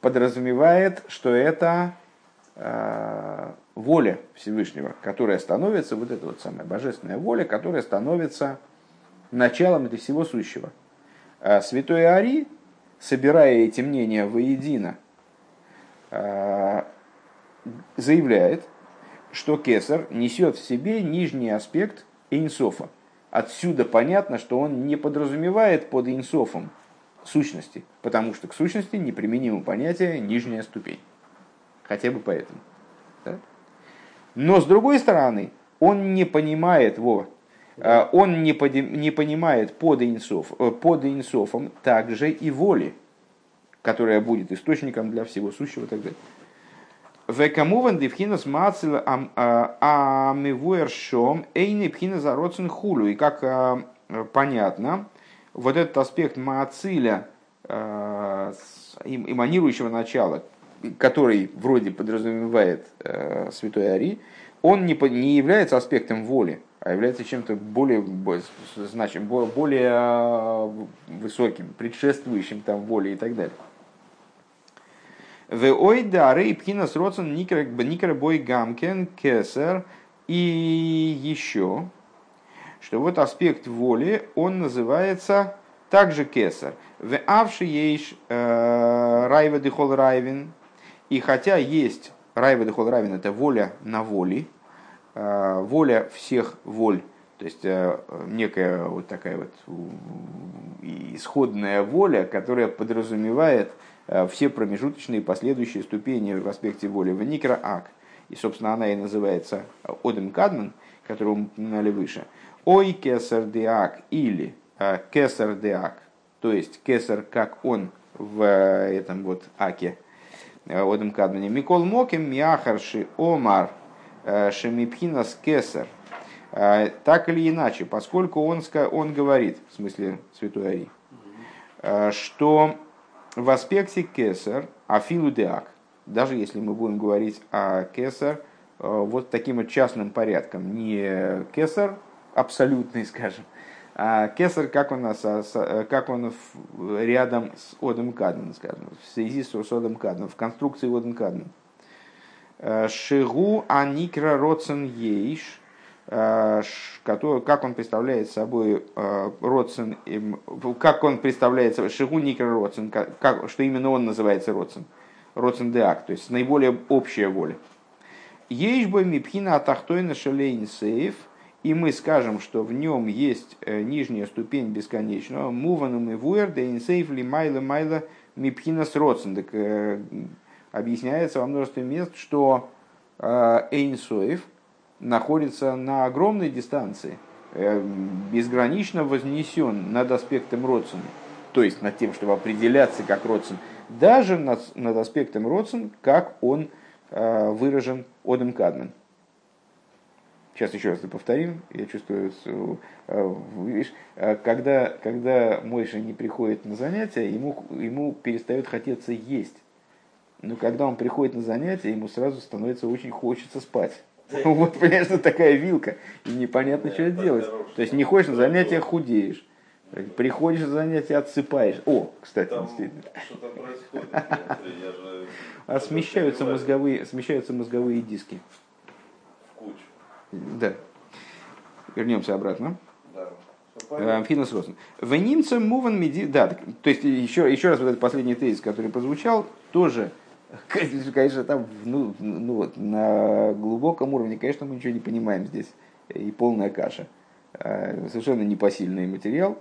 подразумевает, что это а, воля Всевышнего, которая становится, вот эта вот самая божественная воля, которая становится началом для всего сущего. А Святой Ари, собирая эти мнения воедино, заявляет, что кесар несет в себе нижний аспект инсофа. Отсюда понятно, что он не подразумевает под инсофом сущности, потому что к сущности неприменимо понятие нижняя ступень. Хотя бы поэтому. Да? Но с другой стороны, он не понимает, во, а, он не, не понимает под, инсоф, э, под инсофом также и воли, которая будет источником для всего сущего и так далее. Векамуван дивхинас мацил амивуэршом эйни пхина зароцен хулю. И как понятно, вот этот аспект маациля, эманирующего начала, который вроде подразумевает святой Ари, он не, не является аспектом воли, а является чем-то более, значим, более высоким, предшествующим там воле и так далее. В ойдары и пхинас родсен никер бой гамкен кесер. И еще, что вот аспект воли, он называется также кесар. В авши ейш э, райва дехол райвин. И хотя есть райва дехол райвин, это воля на воле, э, воля всех воль, то есть э, некая вот такая вот исходная воля, которая подразумевает Э, все промежуточные последующие ступени в аспекте воли. В Ак. И, собственно, она и называется Одем Кадман, которую мы упоминали выше. Ой кесар деак или э, кесар деак, то есть кесар как он в этом вот Аке, Одем Кадмане. Микол Моким Мяхарши Омар Шемипхинас Кесар. Так или иначе, поскольку он, он говорит, в смысле Святой Ари, что в аспекте кесар, афилу деак, даже если мы будем говорить о кесар э, вот таким вот частным порядком, не кесар абсолютный, скажем, а кесар, как он, нас, э, как он рядом с Одом Кадном, скажем, в связи с Одом Кадном, в конструкции Одом Кадном. Э, Шигу аникра роцен ейш, Э, как он представляет собой Родсен, как он представляет собой Шигу Никер Родсен, что именно он называется Родсен, Родсен Деак, то есть наиболее общая воля. Ейшба мипхина атахтойна шалейн сейф, и мы скажем, что в нем есть э, нижняя ступень бесконечного, мувану и вуэр, да майла майла мипхина с Родсен. Так объясняется во множестве мест, что Эйнсоев – находится на огромной дистанции, э, безгранично вознесен над аспектом Родсона, то есть над тем, чтобы определяться как Родсон, даже над, над аспектом Родсон, как он э, выражен Одем Кадмен. Сейчас еще раз это повторим. Я чувствую, видишь, когда, когда Мойша не приходит на занятия, ему, ему перестает хотеться есть. Но когда он приходит на занятия, ему сразу становится очень хочется спать. Вот, понимаешь, такая вилка, и непонятно, что делать. То есть не ходишь на занятия, худеешь. Приходишь на занятия, отсыпаешь. О, кстати, Там действительно. Что-то происходит. Я же... А смещаются мозговые, смещаются мозговые диски. Да. Вернемся обратно. Да. Финес Росен. В немце муван меди... Да, то есть еще, еще раз вот этот последний тезис, который прозвучал, тоже Конечно, там ну, ну, вот, на глубоком уровне, конечно, мы ничего не понимаем здесь. И полная каша. А, совершенно непосильный материал.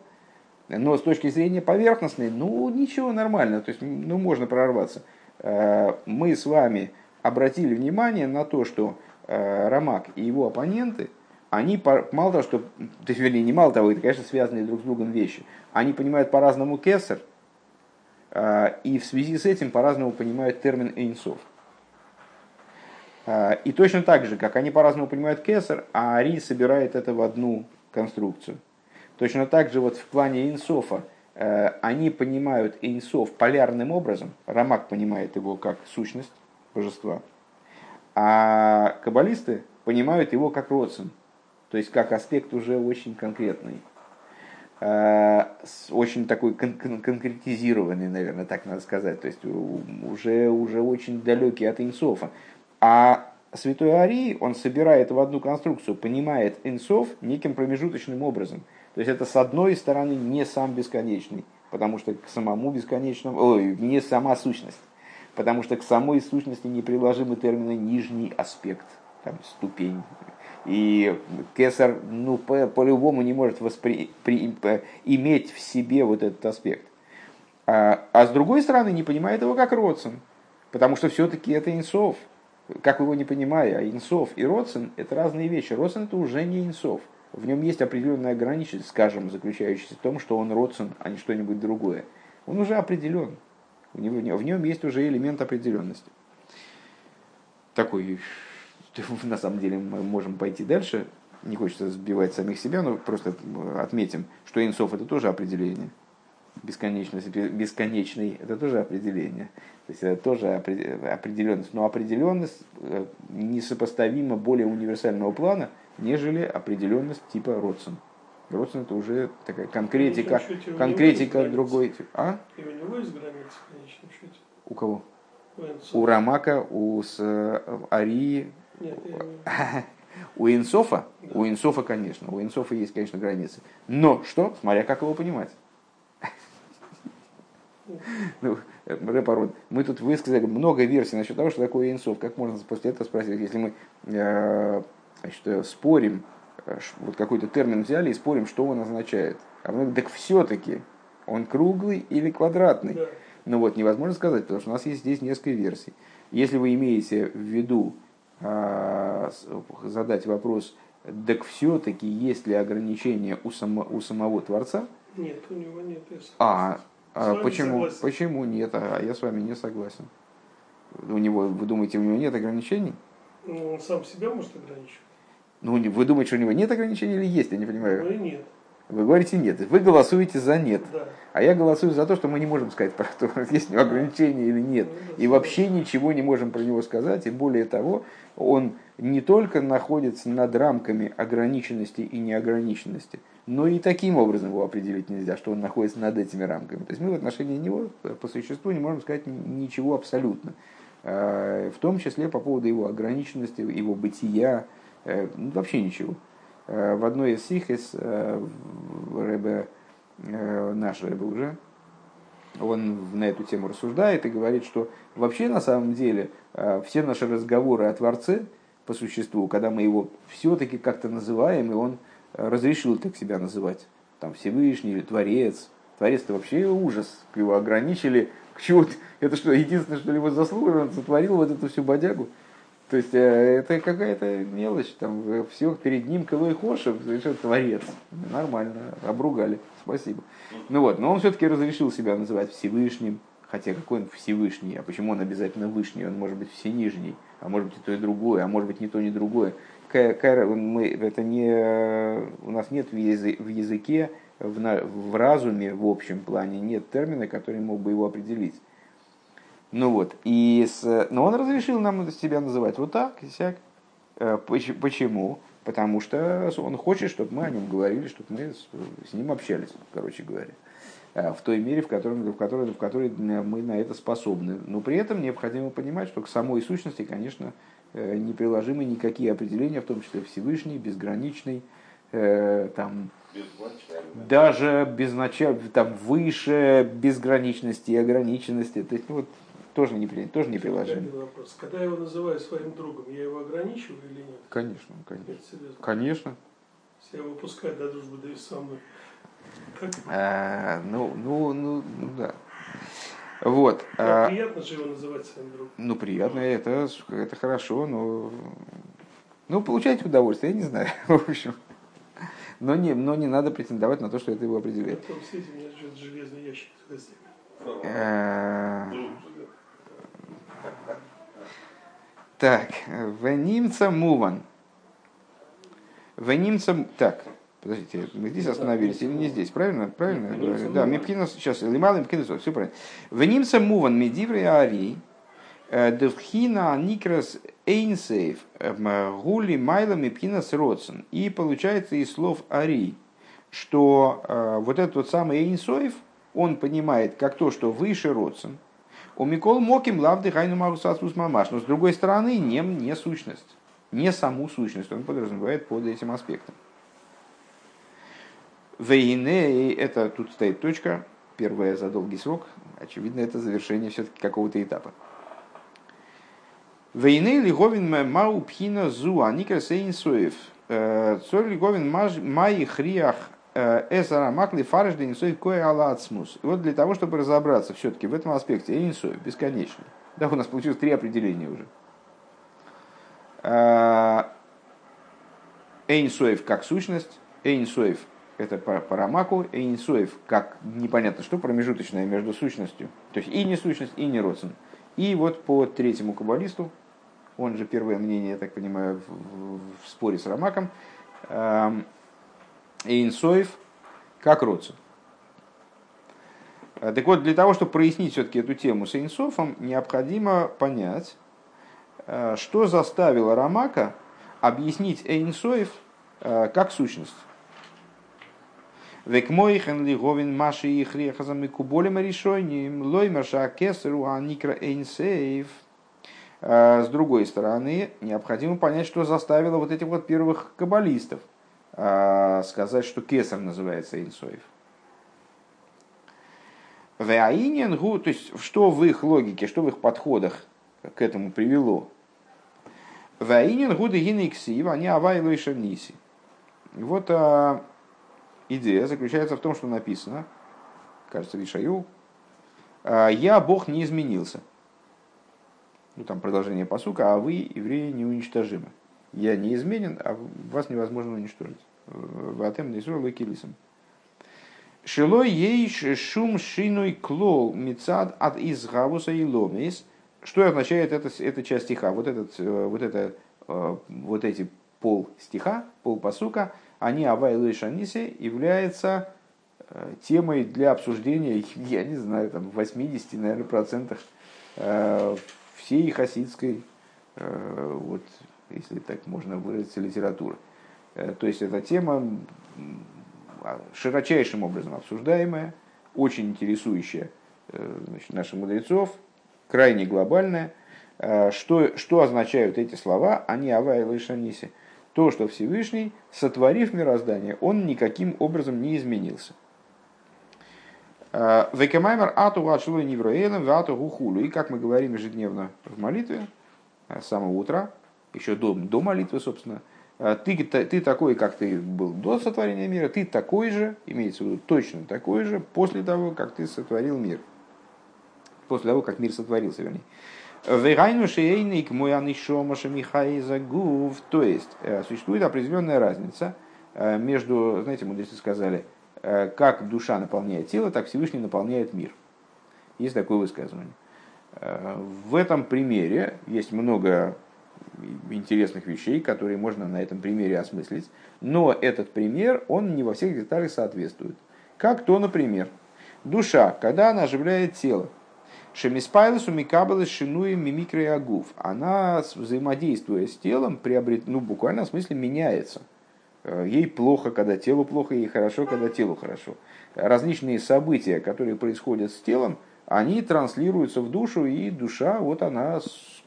Но с точки зрения поверхностной, ну, ничего нормально. То есть, ну, можно прорваться. А, мы с вами обратили внимание на то, что Рамак и его оппоненты, они мало того, что, то есть, вернее, не мало того, это, конечно, связанные друг с другом вещи. Они понимают по-разному кесар – а, и в связи с этим по-разному понимают термин «эйнсов». А, и точно так же, как они по-разному понимают кесар, а Ари собирает это в одну конструкцию. Точно так же вот в плане инсофа э, они понимают инсов полярным образом. Рамак понимает его как сущность божества. А каббалисты понимают его как родствен, то есть как аспект уже очень конкретный. Э, очень такой кон- конкретизированный, наверное, так надо сказать, то есть уже, уже очень далекий от инсофа. А святой Арий, он собирает в одну конструкцию, понимает инсов неким промежуточным образом. То есть это с одной стороны не сам бесконечный, потому что к самому бесконечному, ой, не сама сущность, потому что к самой сущности неприложимы термины нижний аспект, там, ступень, и кесар ну, по, по-любому не может воспри, при, иметь в себе вот этот аспект. А, а с другой стороны, не понимает его как родствен. Потому что все-таки это инсов. Как его не понимая, а инсов и родствен – это разные вещи. Родствен – это уже не инсов. В нем есть определенная ограниченность, скажем, заключающаяся в том, что он родствен, а не что-нибудь другое. Он уже определен. В нем есть уже элемент определенности. Такой на самом деле мы можем пойти дальше. Не хочется сбивать самих себя, но просто отметим, что инсов это тоже определение. Бесконечность, бесконечный это тоже определение. То есть это тоже определенность. Но определенность э, несопоставима более универсального плана, нежели определенность типа Родсон. Родсон это уже такая конкретика, конкретика другой. А? И у него есть граница в конечном счете. У кого? У, у Рамака, у с, э, Арии, у инсофа, у инсофа, конечно, у инсофа есть, конечно, границы. Но что, смотря как его понимать. Ну, Рэпород, мы тут высказали много версий насчет того, что такое инсов. Как можно после этого спросить, если мы э, значит, спорим, э, вот какой-то термин взяли и спорим, что он означает. А мы так все-таки он круглый или квадратный. Да. Ну вот, невозможно сказать, потому что у нас есть здесь несколько версий. Если вы имеете в виду а, задать вопрос, так все-таки есть ли ограничения у, само, у самого Творца? Нет, у него нет. А, а почему, почему нет? А я с вами не согласен. У него, вы думаете, у него нет ограничений? Ну, он сам себя может ограничивать. Ну, вы думаете, что у него нет ограничений или есть? Я не понимаю. Ну и нет. Вы говорите нет. Вы голосуете за нет. Да. А я голосую за то, что мы не можем сказать про то, есть у него ограничения или нет. Ну, и вообще ничего не можем про него сказать. И более того, он не только находится над рамками ограниченности и неограниченности, но и таким образом его определить нельзя, что он находится над этими рамками. То есть мы в отношении него по существу не можем сказать ничего абсолютно. А, в том числе по поводу его ограниченности, его бытия, э, ну, вообще ничего. А, в одной из сихес э, э, наш Рэбе уже, он на эту тему рассуждает и говорит, что вообще на самом деле э, все наши разговоры о Творце по существу, когда мы его все-таки как-то называем, и он разрешил так себя называть, там Всевышний или Творец, Творец-то вообще ужас, его ограничили, к чему это что, единственное, что ли его заслуга, он сотворил вот эту всю бодягу. То есть э, это какая-то мелочь, там все перед ним Калой Хошев, совершенно творец. Нормально, обругали, спасибо. Ну вот, но он все-таки разрешил себя называть Всевышним, хотя какой он Всевышний, а почему он обязательно Вышний, он может быть Всенижний, а может быть и то и другое, а может быть не то, ни другое. мы, это не, у нас нет в, языке, в, в разуме, в общем плане, нет термина, который мог бы его определить. Ну вот, и с, но он разрешил нам себя называть вот так, сяк. Э, почему? Потому что он хочет, чтобы мы о нем говорили, чтобы мы с, ним общались, короче говоря, э, в той мере, в которой, в, которой, в которой мы на это способны. Но при этом необходимо понимать, что к самой сущности, конечно, э, не приложимы никакие определения, в том числе Всевышний, безграничный, там, даже без начала, там, выше безграничности и ограниченности. То есть, ну, вот, тоже не, тоже не приложение. вопрос. Когда я его называю своим другом, я его ограничиваю или нет? Конечно, конечно. Конечно. Если я выпускаю до дружбы, да и со мной. А, ну, ну, ну, ну, да. Вот. А, приятно же его называть своим другом. Ну, приятно, это, это хорошо, но... Ну, получайте удовольствие, я не знаю, в общем. Но не, но не надо претендовать на то, что это его определяет. В том свете у меня железный ящик с гостями. Так, венимца муван. Венимца... Так, подождите, мы здесь остановились или не здесь? Правильно? Правильно? Да, мипкинус, сейчас, лимал мипкинус, все правильно. Венимца муван медивры ари, э, девхина никрас эйнсейв, э, гули майла мипкинус родсен. И получается из слов ари, что э, вот этот вот самый эйнсоев, он понимает как то, что выше родсен, у Микол Моким лавды хайну магусасус мамаш. Но с другой стороны, не, не сущность. Не саму сущность он подразумевает под этим аспектом. Вейне, это тут стоит точка, первая за долгий срок. Очевидно, это завершение все-таки какого-то этапа. Вейне лиговин мау пхина зу, аникер сейн соев. Э, Цорь лиговин май хриах Эсара Макли Фарш Денисой Кое Алацмус. Вот для того, чтобы разобраться все-таки в этом аспекте Эйнсоев бесконечный. Да, у нас получилось три определения уже. Э, Эйнсоев как сущность, Эйнсоев это по Рамаку, Эйнсоев как непонятно что, промежуточное между сущностью, то есть и не сущность, и не родствен. И вот по третьему каббалисту, он же первое мнение, я так понимаю, в, в, в споре с Рамаком, эм, Эйнсоев как родствен. Э, так вот, для того, чтобы прояснить все-таки эту тему с Эйнсофом, необходимо понять, э, что заставило Рамака объяснить Эйнсоев э, как сущность. Век моихен ли говин маши и хрехазам и куболем решойним лой маша кесару а никра эйнсейв. С другой стороны, необходимо понять, что заставило вот этих вот первых каббалистов – а, сказать, что кесар называется инсоев. Веаинен гу, то есть что в их логике, что в их подходах к этому привело. Веаинен гу дегины ксив, они авайлу и шамниси. Вот а, идея заключается в том, что написано, кажется, Вишаю, а, я Бог не изменился. Ну там продолжение посука, а вы, евреи, неуничтожимы я неизменен, а вас невозможно уничтожить. Ватем несур лакилисом. Шилой ей шум шинуй клол мицад от изгавуса и ломис. Что означает эта, эта часть стиха? Вот, этот, э, вот, это, э, вот эти пол стиха, пол посука, они Авай и Шанисе являются э, темой для обсуждения, я не знаю, там 80, наверное, процентах всей хасидской вот, если так можно выразиться, литературы. Э, то есть эта тема а, широчайшим образом обсуждаемая, очень интересующая э, значит, наших мудрецов, крайне глобальная. Э, что, что означают эти слова? Они Авай Лайшаниси. То, что Всевышний, сотворив мироздание, он никаким образом не изменился. Векемаймер ату ватшилой невроэлем вату гухулю. И как мы говорим ежедневно в молитве, с самого утра, еще до, до молитвы, собственно, а ты, ты такой, как ты был до сотворения мира, ты такой же, имеется в виду точно такой же, после того, как ты сотворил мир. После того, как мир сотворился, вернее. Вегайну шейник мой анишомаша михаиза гув. То есть, э, существует определенная разница э, между, знаете, мудрецы сказали, э, как душа наполняет тело, так Всевышний наполняет мир. Есть такое высказывание. В этом примере есть много интересных вещей, которые можно на этом примере осмыслить. Но этот пример, он не во всех деталях соответствует. Как то, например, душа, когда она оживляет тело, Шемиспайлесу микабелы шинуем мимикрой агув. Она, взаимодействуя с телом, приобрет, ну, буквально в смысле меняется. Э, ей плохо, когда телу плохо, ей хорошо, когда телу хорошо. Различные события, которые происходят с телом, они транслируются в душу, и душа, вот она,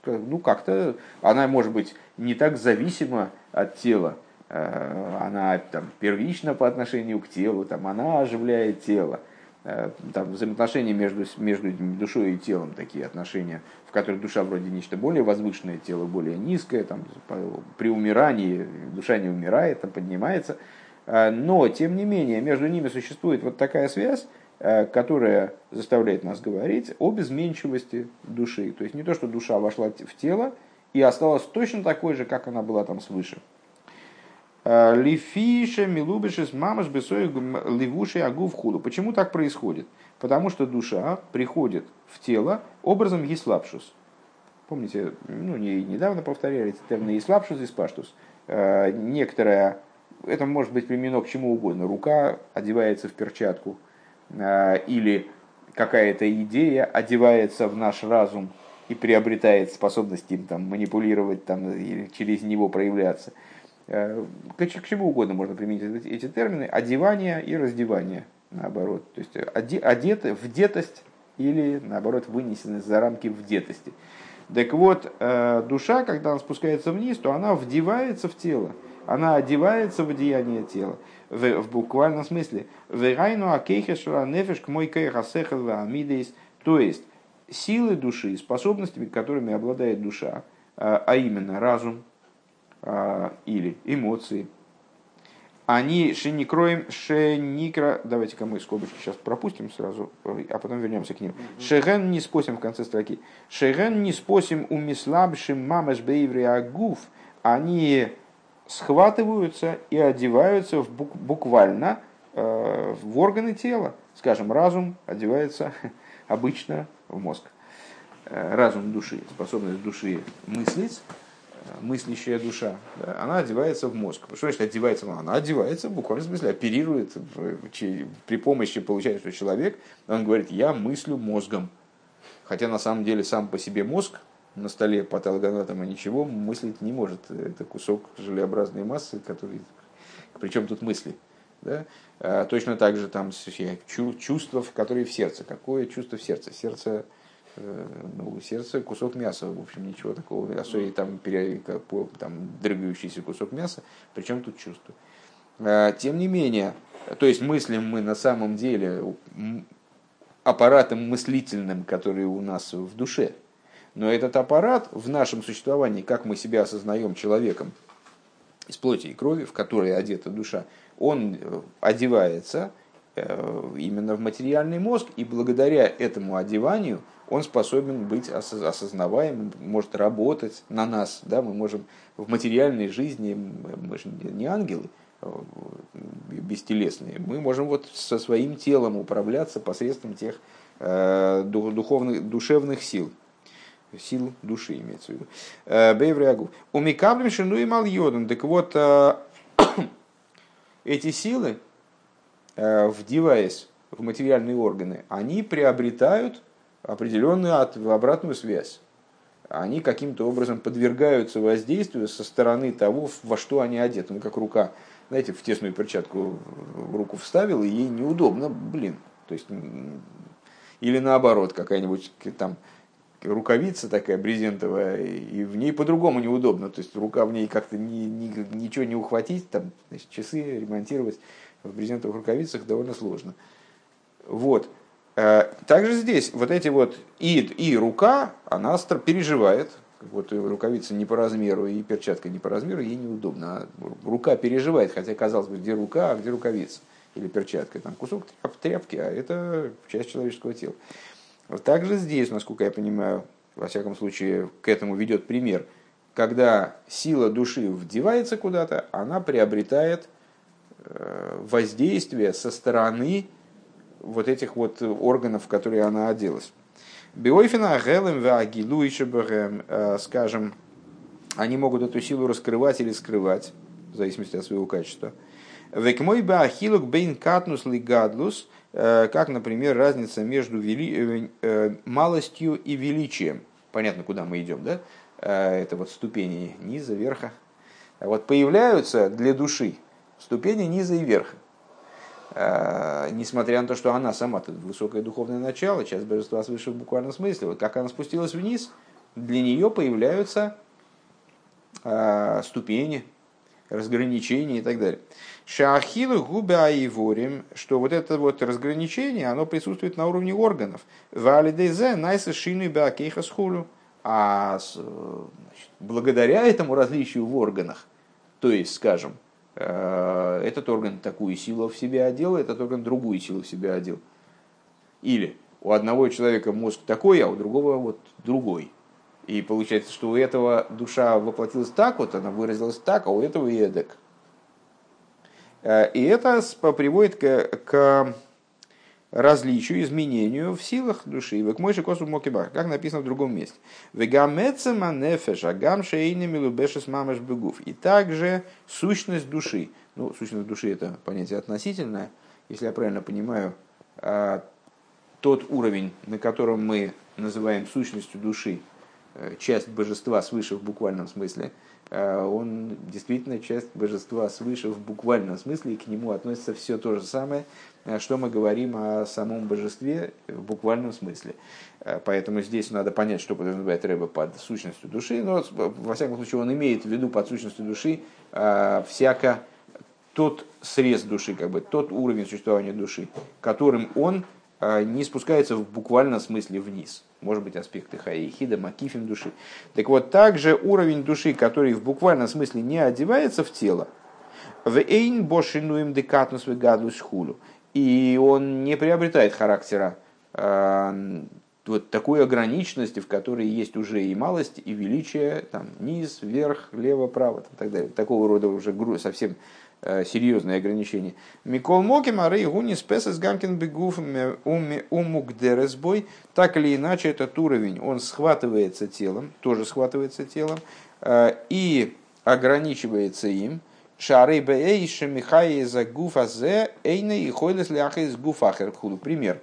ну, как-то, она может быть не так зависима от тела, э, она там первична по отношению к телу, там, она оживляет тело. Э, там, взаимоотношения между, между душой и телом, такие отношения, в которых душа вроде нечто более возвышенное, тело более низкое, там, при умирании душа не умирает, там, поднимается. Э, но, тем не менее, между ними существует вот такая связь, которая заставляет нас говорить о безменчивости души. То есть не то, что душа вошла в тело и осталась точно такой же, как она была там свыше. Лифиша, милубишес, мамаш, бесой, ливуши, агу в худу. Почему так происходит? Потому что душа приходит в тело образом еслапшус. Помните, ну, не, недавно повторяли термины еслапшус и спаштус. Э, некоторая, это может быть применено к чему угодно. Рука одевается в перчатку, э, или какая-то идея одевается в наш разум и приобретает способность им там, манипулировать там, или через него проявляться – Э, к чему угодно можно применить эти термины. Одевание и раздевание, наоборот. То есть одет, вдетость или, наоборот, вынесенность за рамки вдетости. Так вот, э, душа, когда она спускается вниз, то она вдевается в тело. Она одевается в одеяние тела. В, в буквальном смысле. Верайну акейхешла нефеш к мой амидейс. То есть, силы души, способностями, которыми обладает душа, э, а именно разум, а, или эмоции, они шеникроем, шеникра, давайте-ка мы скобочки сейчас пропустим сразу, а потом вернемся к ним. Шеген не спосим в конце строки. Шеген не спосим у мислабшим мамаш бейври агуф, они схватываются и одеваются в буквально э, в органы тела. Скажем, разум одевается обычно в мозг. Э, разум души, способность души мыслить, мыслящая душа, да, она одевается в мозг. Что значит одевается? Она одевается в буквальном смысле, оперирует при помощи, получается, человек, он говорит, я мыслю мозгом. Хотя на самом деле сам по себе мозг на столе патологоанатома ничего мыслить не может. Это кусок желеобразной массы, который... Причем тут мысли? Да? А точно так же там чувства, которые в сердце. Какое чувство в сердце? Сердце Э, ну, сердце кусок мяса, в общем, ничего такого, особенно там, там дрыгающийся кусок мяса, причем тут чувство. А, тем не менее, то есть мыслим мы на самом деле аппаратом мыслительным, который у нас в душе. Но этот аппарат в нашем существовании, как мы себя осознаем человеком из плоти и крови, в которой одета душа, он э, одевается э, именно в материальный мозг, и благодаря этому одеванию – он способен быть осознаваемым, может работать на нас. Да? Мы можем в материальной жизни, мы же не ангелы а, бестелесные, мы можем вот со своим телом управляться посредством тех э, духовных, душевных сил. Сил души имеется в виду. Э, Бейврягу. У Микаблем шину и мальйоден. Так вот, э, эти силы, вдеваясь в материальные органы, они приобретают определенную обратную связь. Они каким-то образом подвергаются воздействию со стороны того, во что они одеты. Ну, как рука, знаете, в тесную перчатку в руку вставил, и ей неудобно, блин. То есть, или наоборот, какая-нибудь там рукавица такая брезентовая, и в ней по-другому неудобно. То есть рука в ней как-то ни, ни, ничего не ухватить, там, значит, часы ремонтировать в брезентовых рукавицах довольно сложно. Вот. Э, также здесь вот эти вот и, и рука, она переживает, вот рукавица не по размеру и перчатка не по размеру, ей неудобно. Рука переживает, хотя казалось бы, где рука, а где рукавица или перчатка. Там кусок тряпки, а это часть человеческого тела. Также здесь, насколько я понимаю, во всяком случае, к этому ведет пример, когда сила души вдевается куда-то, она приобретает э, воздействие со стороны вот этих вот органов, в которые она оделась. Биойфина гелем вагилу э, скажем, они могут эту силу раскрывать или скрывать, в зависимости от своего качества. Век мой бахилук бейн катнус ли гадлус, э, как, например, разница между вели... Э, малостью и величием. Понятно, куда мы идем, да? Это вот ступени низа, верха. Вот появляются для души ступени низа и верха. Несмотря на то, что она сама высокое духовное начало, часть божества свыше в буквальном смысле, вот как она спустилась вниз, для нее появляются ступени, разграничения и так далее. Губа и ворим, что вот это вот разграничение, оно присутствует на уровне органов. Валидезе найса шину бакейха схулю. А значит, благодаря этому различию в органах, то есть, скажем, э, этот орган такую силу в себе одел, этот орган другую силу в себя одел. Или у одного человека мозг такой, а у другого вот другой. И получается, что у этого душа воплотилась так, вот она выразилась так, а у этого и эдак. Э, и это приводит к, к различию, изменению в силах души. Век мой косу мокибах, как написано в другом месте. Вегамецема нефеша гам шейнами лубешес мамаш бегув. И также сущность души. Ну, сущность души это понятие относительное. Если я правильно понимаю, э, тот уровень, на котором мы называем сущностью души, часть божества свыше в буквальном смысле, э, он действительно часть божества свыше в буквальном смысле, и к нему относится все то же самое, э, что мы говорим о самом божестве в буквальном смысле. Поэтому здесь надо понять, что подразумевает Рэба под сущностью души, но во всяком случае он имеет в виду под сущностью души всяко тот срез души, как бы тот уровень существования души, которым он не спускается в буквальном смысле вниз может быть, аспекты хаихида, макифим души. Так вот, также уровень души, который в буквальном смысле не одевается в тело, в эйн бошинуем декатнус вегадлус хулю, и он не приобретает характера э, вот такой ограниченности, в которой есть уже и малость, и величие, там, низ, вверх, лево, право, и так далее. Такого рода уже совсем серьезные ограничения. Микол Моким, Ары Гуни Спесес Гамкин Бегуф Умукдересбой. Так или иначе, этот уровень, он схватывается телом, тоже схватывается телом, э, и ограничивается им. Шары Бейша Михай за Гуфазе Эйна и Хойлес Ляха из Гуфахер. Пример.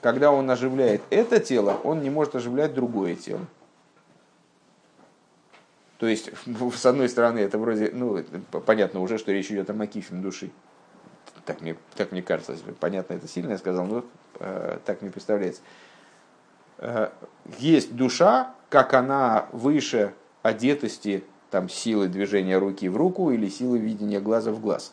Когда он оживляет это тело, он не может оживлять другое тело. То есть, с одной стороны, это вроде, ну, понятно уже, что речь идет о макифе души. Так мне, так мне кажется, понятно, это сильно я сказал, но э, так мне представляется. Э, есть душа, как она выше одетости там, силы движения руки в руку или силы видения глаза в глаз.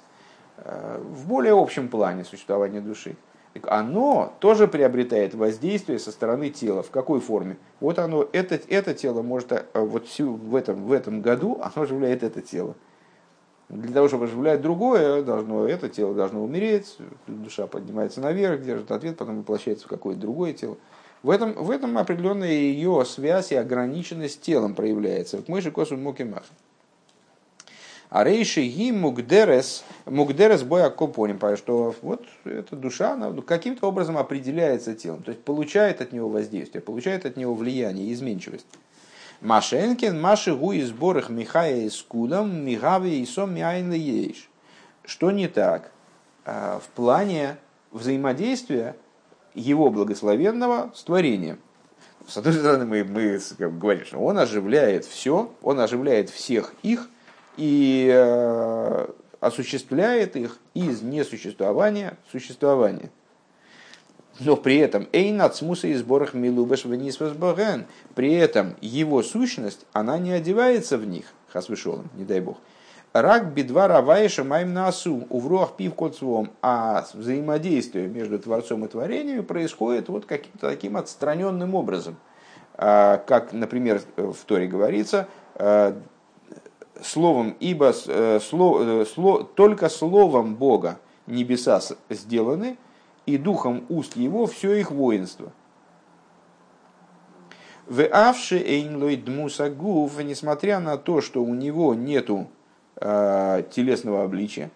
Э, в более общем плане существования души оно тоже приобретает воздействие со стороны тела. В какой форме? Вот оно, это, это тело может, э, вот в этом, в этом году оно оживляет это тело. Для того, чтобы оживлять другое, должно, это тело должно умереть, душа поднимается наверх, держит ответ, потом воплощается в какое-то другое тело. В этом, в этом определенная ее связь и ограниченность телом проявляется. Мой же косун мукимах. А рейши ги мугдерес, мугдерес боя копоним, что вот эта душа, она каким-то образом определяется телом, то есть получает от него воздействие, получает от него влияние, изменчивость. Машенкин, Маши гу из борых Михая из Кудом, Мигави и Сом Ейш. Что не так? А, в плане взаимодействия его благословенного с творением. С одной стороны, мы, мы говорим, что он оживляет все, он оживляет всех их – и э, осуществляет их из несуществования в существование. Но при этом Эйн от смуса и сборах милубеш венисвасбоген. При этом его сущность, она не одевается в них, хасвышолом, не дай бог. Рак бедва раваиша маем насу, увруах пив коцвом. А взаимодействие между Творцом и творением происходит вот каким-то таким отстраненным образом. А, как, например, в Торе говорится, э, словом, ибо э, э, сло, только словом Бога небеса сделаны, и духом уст его все их воинство. В авши эйнлой несмотря на то, что у него нету э, телесного обличия,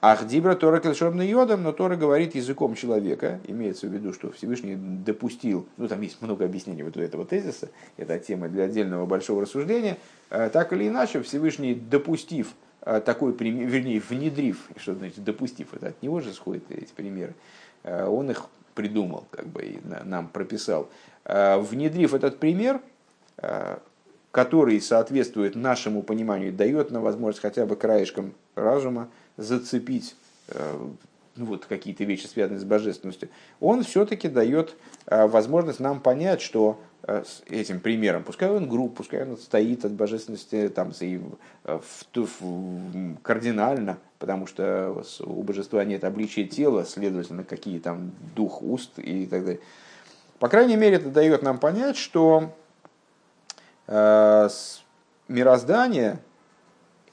Ахдибра Тора Кельшорна Йодом, но Тора говорит языком человека, имеется в виду, что Всевышний допустил, ну там есть много объяснений вот у этого тезиса, это тема для отдельного большого рассуждения, э, так или иначе Всевышний допустив э, такой пример, вернее, внедрив, что значит допустив, это от него же сходят эти примеры, э, он их придумал, как бы и нам прописал. Внедрив этот пример, который соответствует нашему пониманию, дает нам возможность хотя бы краешком разума зацепить э, вот, какие-то вещи, связанные с божественностью, он все-таки дает э, возможность нам понять, что э, с этим примером, пускай он групп, пускай он стоит от божественности там, в, в, кардинально, потому что у божества нет обличия тела, следовательно, какие там дух уст и так далее. По крайней мере, это дает нам понять, что мироздание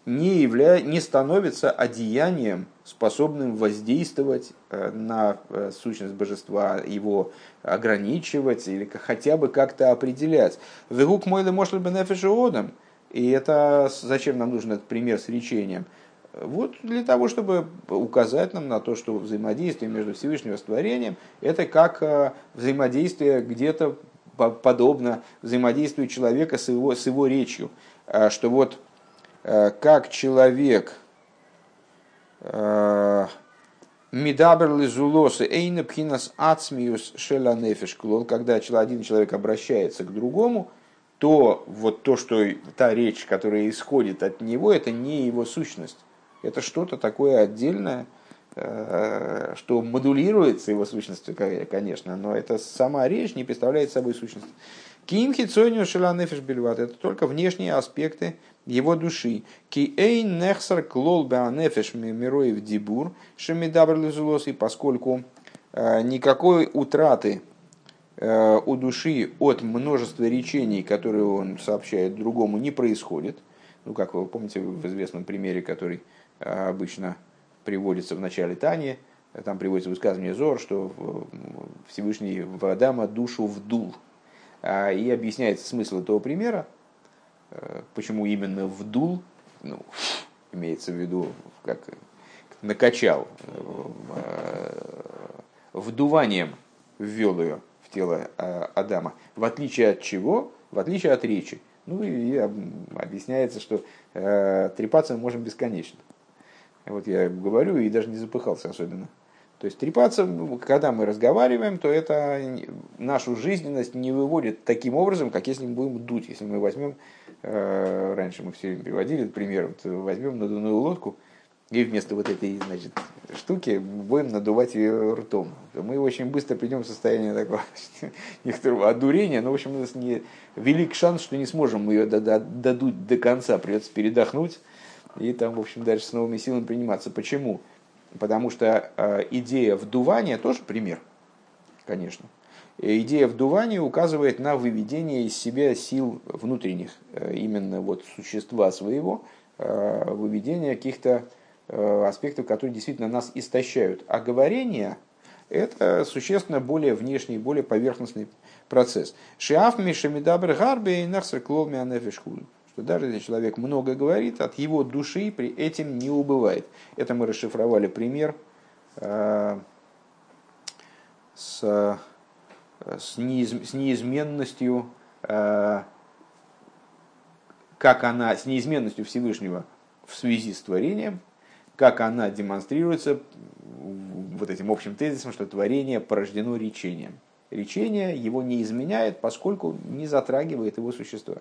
не, явля... не становится одеянием, способным воздействовать э, на э, сущность божества, его ограничивать или хотя бы как-то определять. Вегук мой может бенефишиодом. И это зачем нам нужен этот пример с речением? Вот для того, чтобы указать нам на то, что взаимодействие между Всевышним и творением – это как э, взаимодействие где-то подобно взаимодействию человека с его, с его речью. Что вот как человек э, Мидабер лизулосы эйна пхинас ацмиус шела когда один человек обращается к другому, то вот то, что та речь, которая исходит от него, это не его сущность. Это что-то такое отдельное, э, что модулируется его сущностью, конечно, но это сама речь не представляет собой сущность. Кимхи цойню шеланефиш бельват. Это только внешние аспекты его души. Ки эйн нехсар клол беанефиш мироев дибур шемидабр лизулос. И поскольку э, никакой утраты э, у души от множества речений, которые он сообщает другому, не происходит. Ну, как вы помните в известном примере, который э, обычно приводится в начале Тани, там приводится высказывание Зор, что Всевышний в душу вдул. А, и объясняется смысл этого примера, почему именно вдул, ну, имеется в виду, как накачал, э, вдуванием ввел ее в тело Адама. В отличие от чего? В отличие от речи. Ну и объясняется, что э, трепаться мы можем бесконечно. Вот я говорю и даже не запыхался особенно. То есть трепаться, когда мы разговариваем, то это нашу жизненность не выводит таким образом, как если мы будем дуть. Если мы возьмем, э, раньше мы все время приводили пример, вот возьмем надувную лодку и вместо вот этой значит, штуки будем надувать ее ртом. Мы очень быстро придем в состояние такого некоторого одурения, но в общем у нас не велик шанс, что не сможем ее додуть до конца, придется передохнуть и там, в общем, дальше с новыми силами приниматься. Почему? Потому что э, идея вдувания тоже пример, конечно. Идея вдувания указывает на выведение из себя сил внутренних, э, именно вот существа своего, э, выведение каких-то аспектов, которые действительно нас истощают. А говорение – это существенно более внешний, более поверхностный процесс. Шиаф мишамидабр гарби и нахсер клолми анефишхуду что даже если человек много говорит, от его души при этом не убывает. Это мы расшифровали пример э, с, с, неиз, с неизменностью, э, как она, с неизменностью Всевышнего в связи с творением, как она демонстрируется вот этим общим тезисом, что творение порождено речением. Речение его не изменяет, поскольку не затрагивает его существо.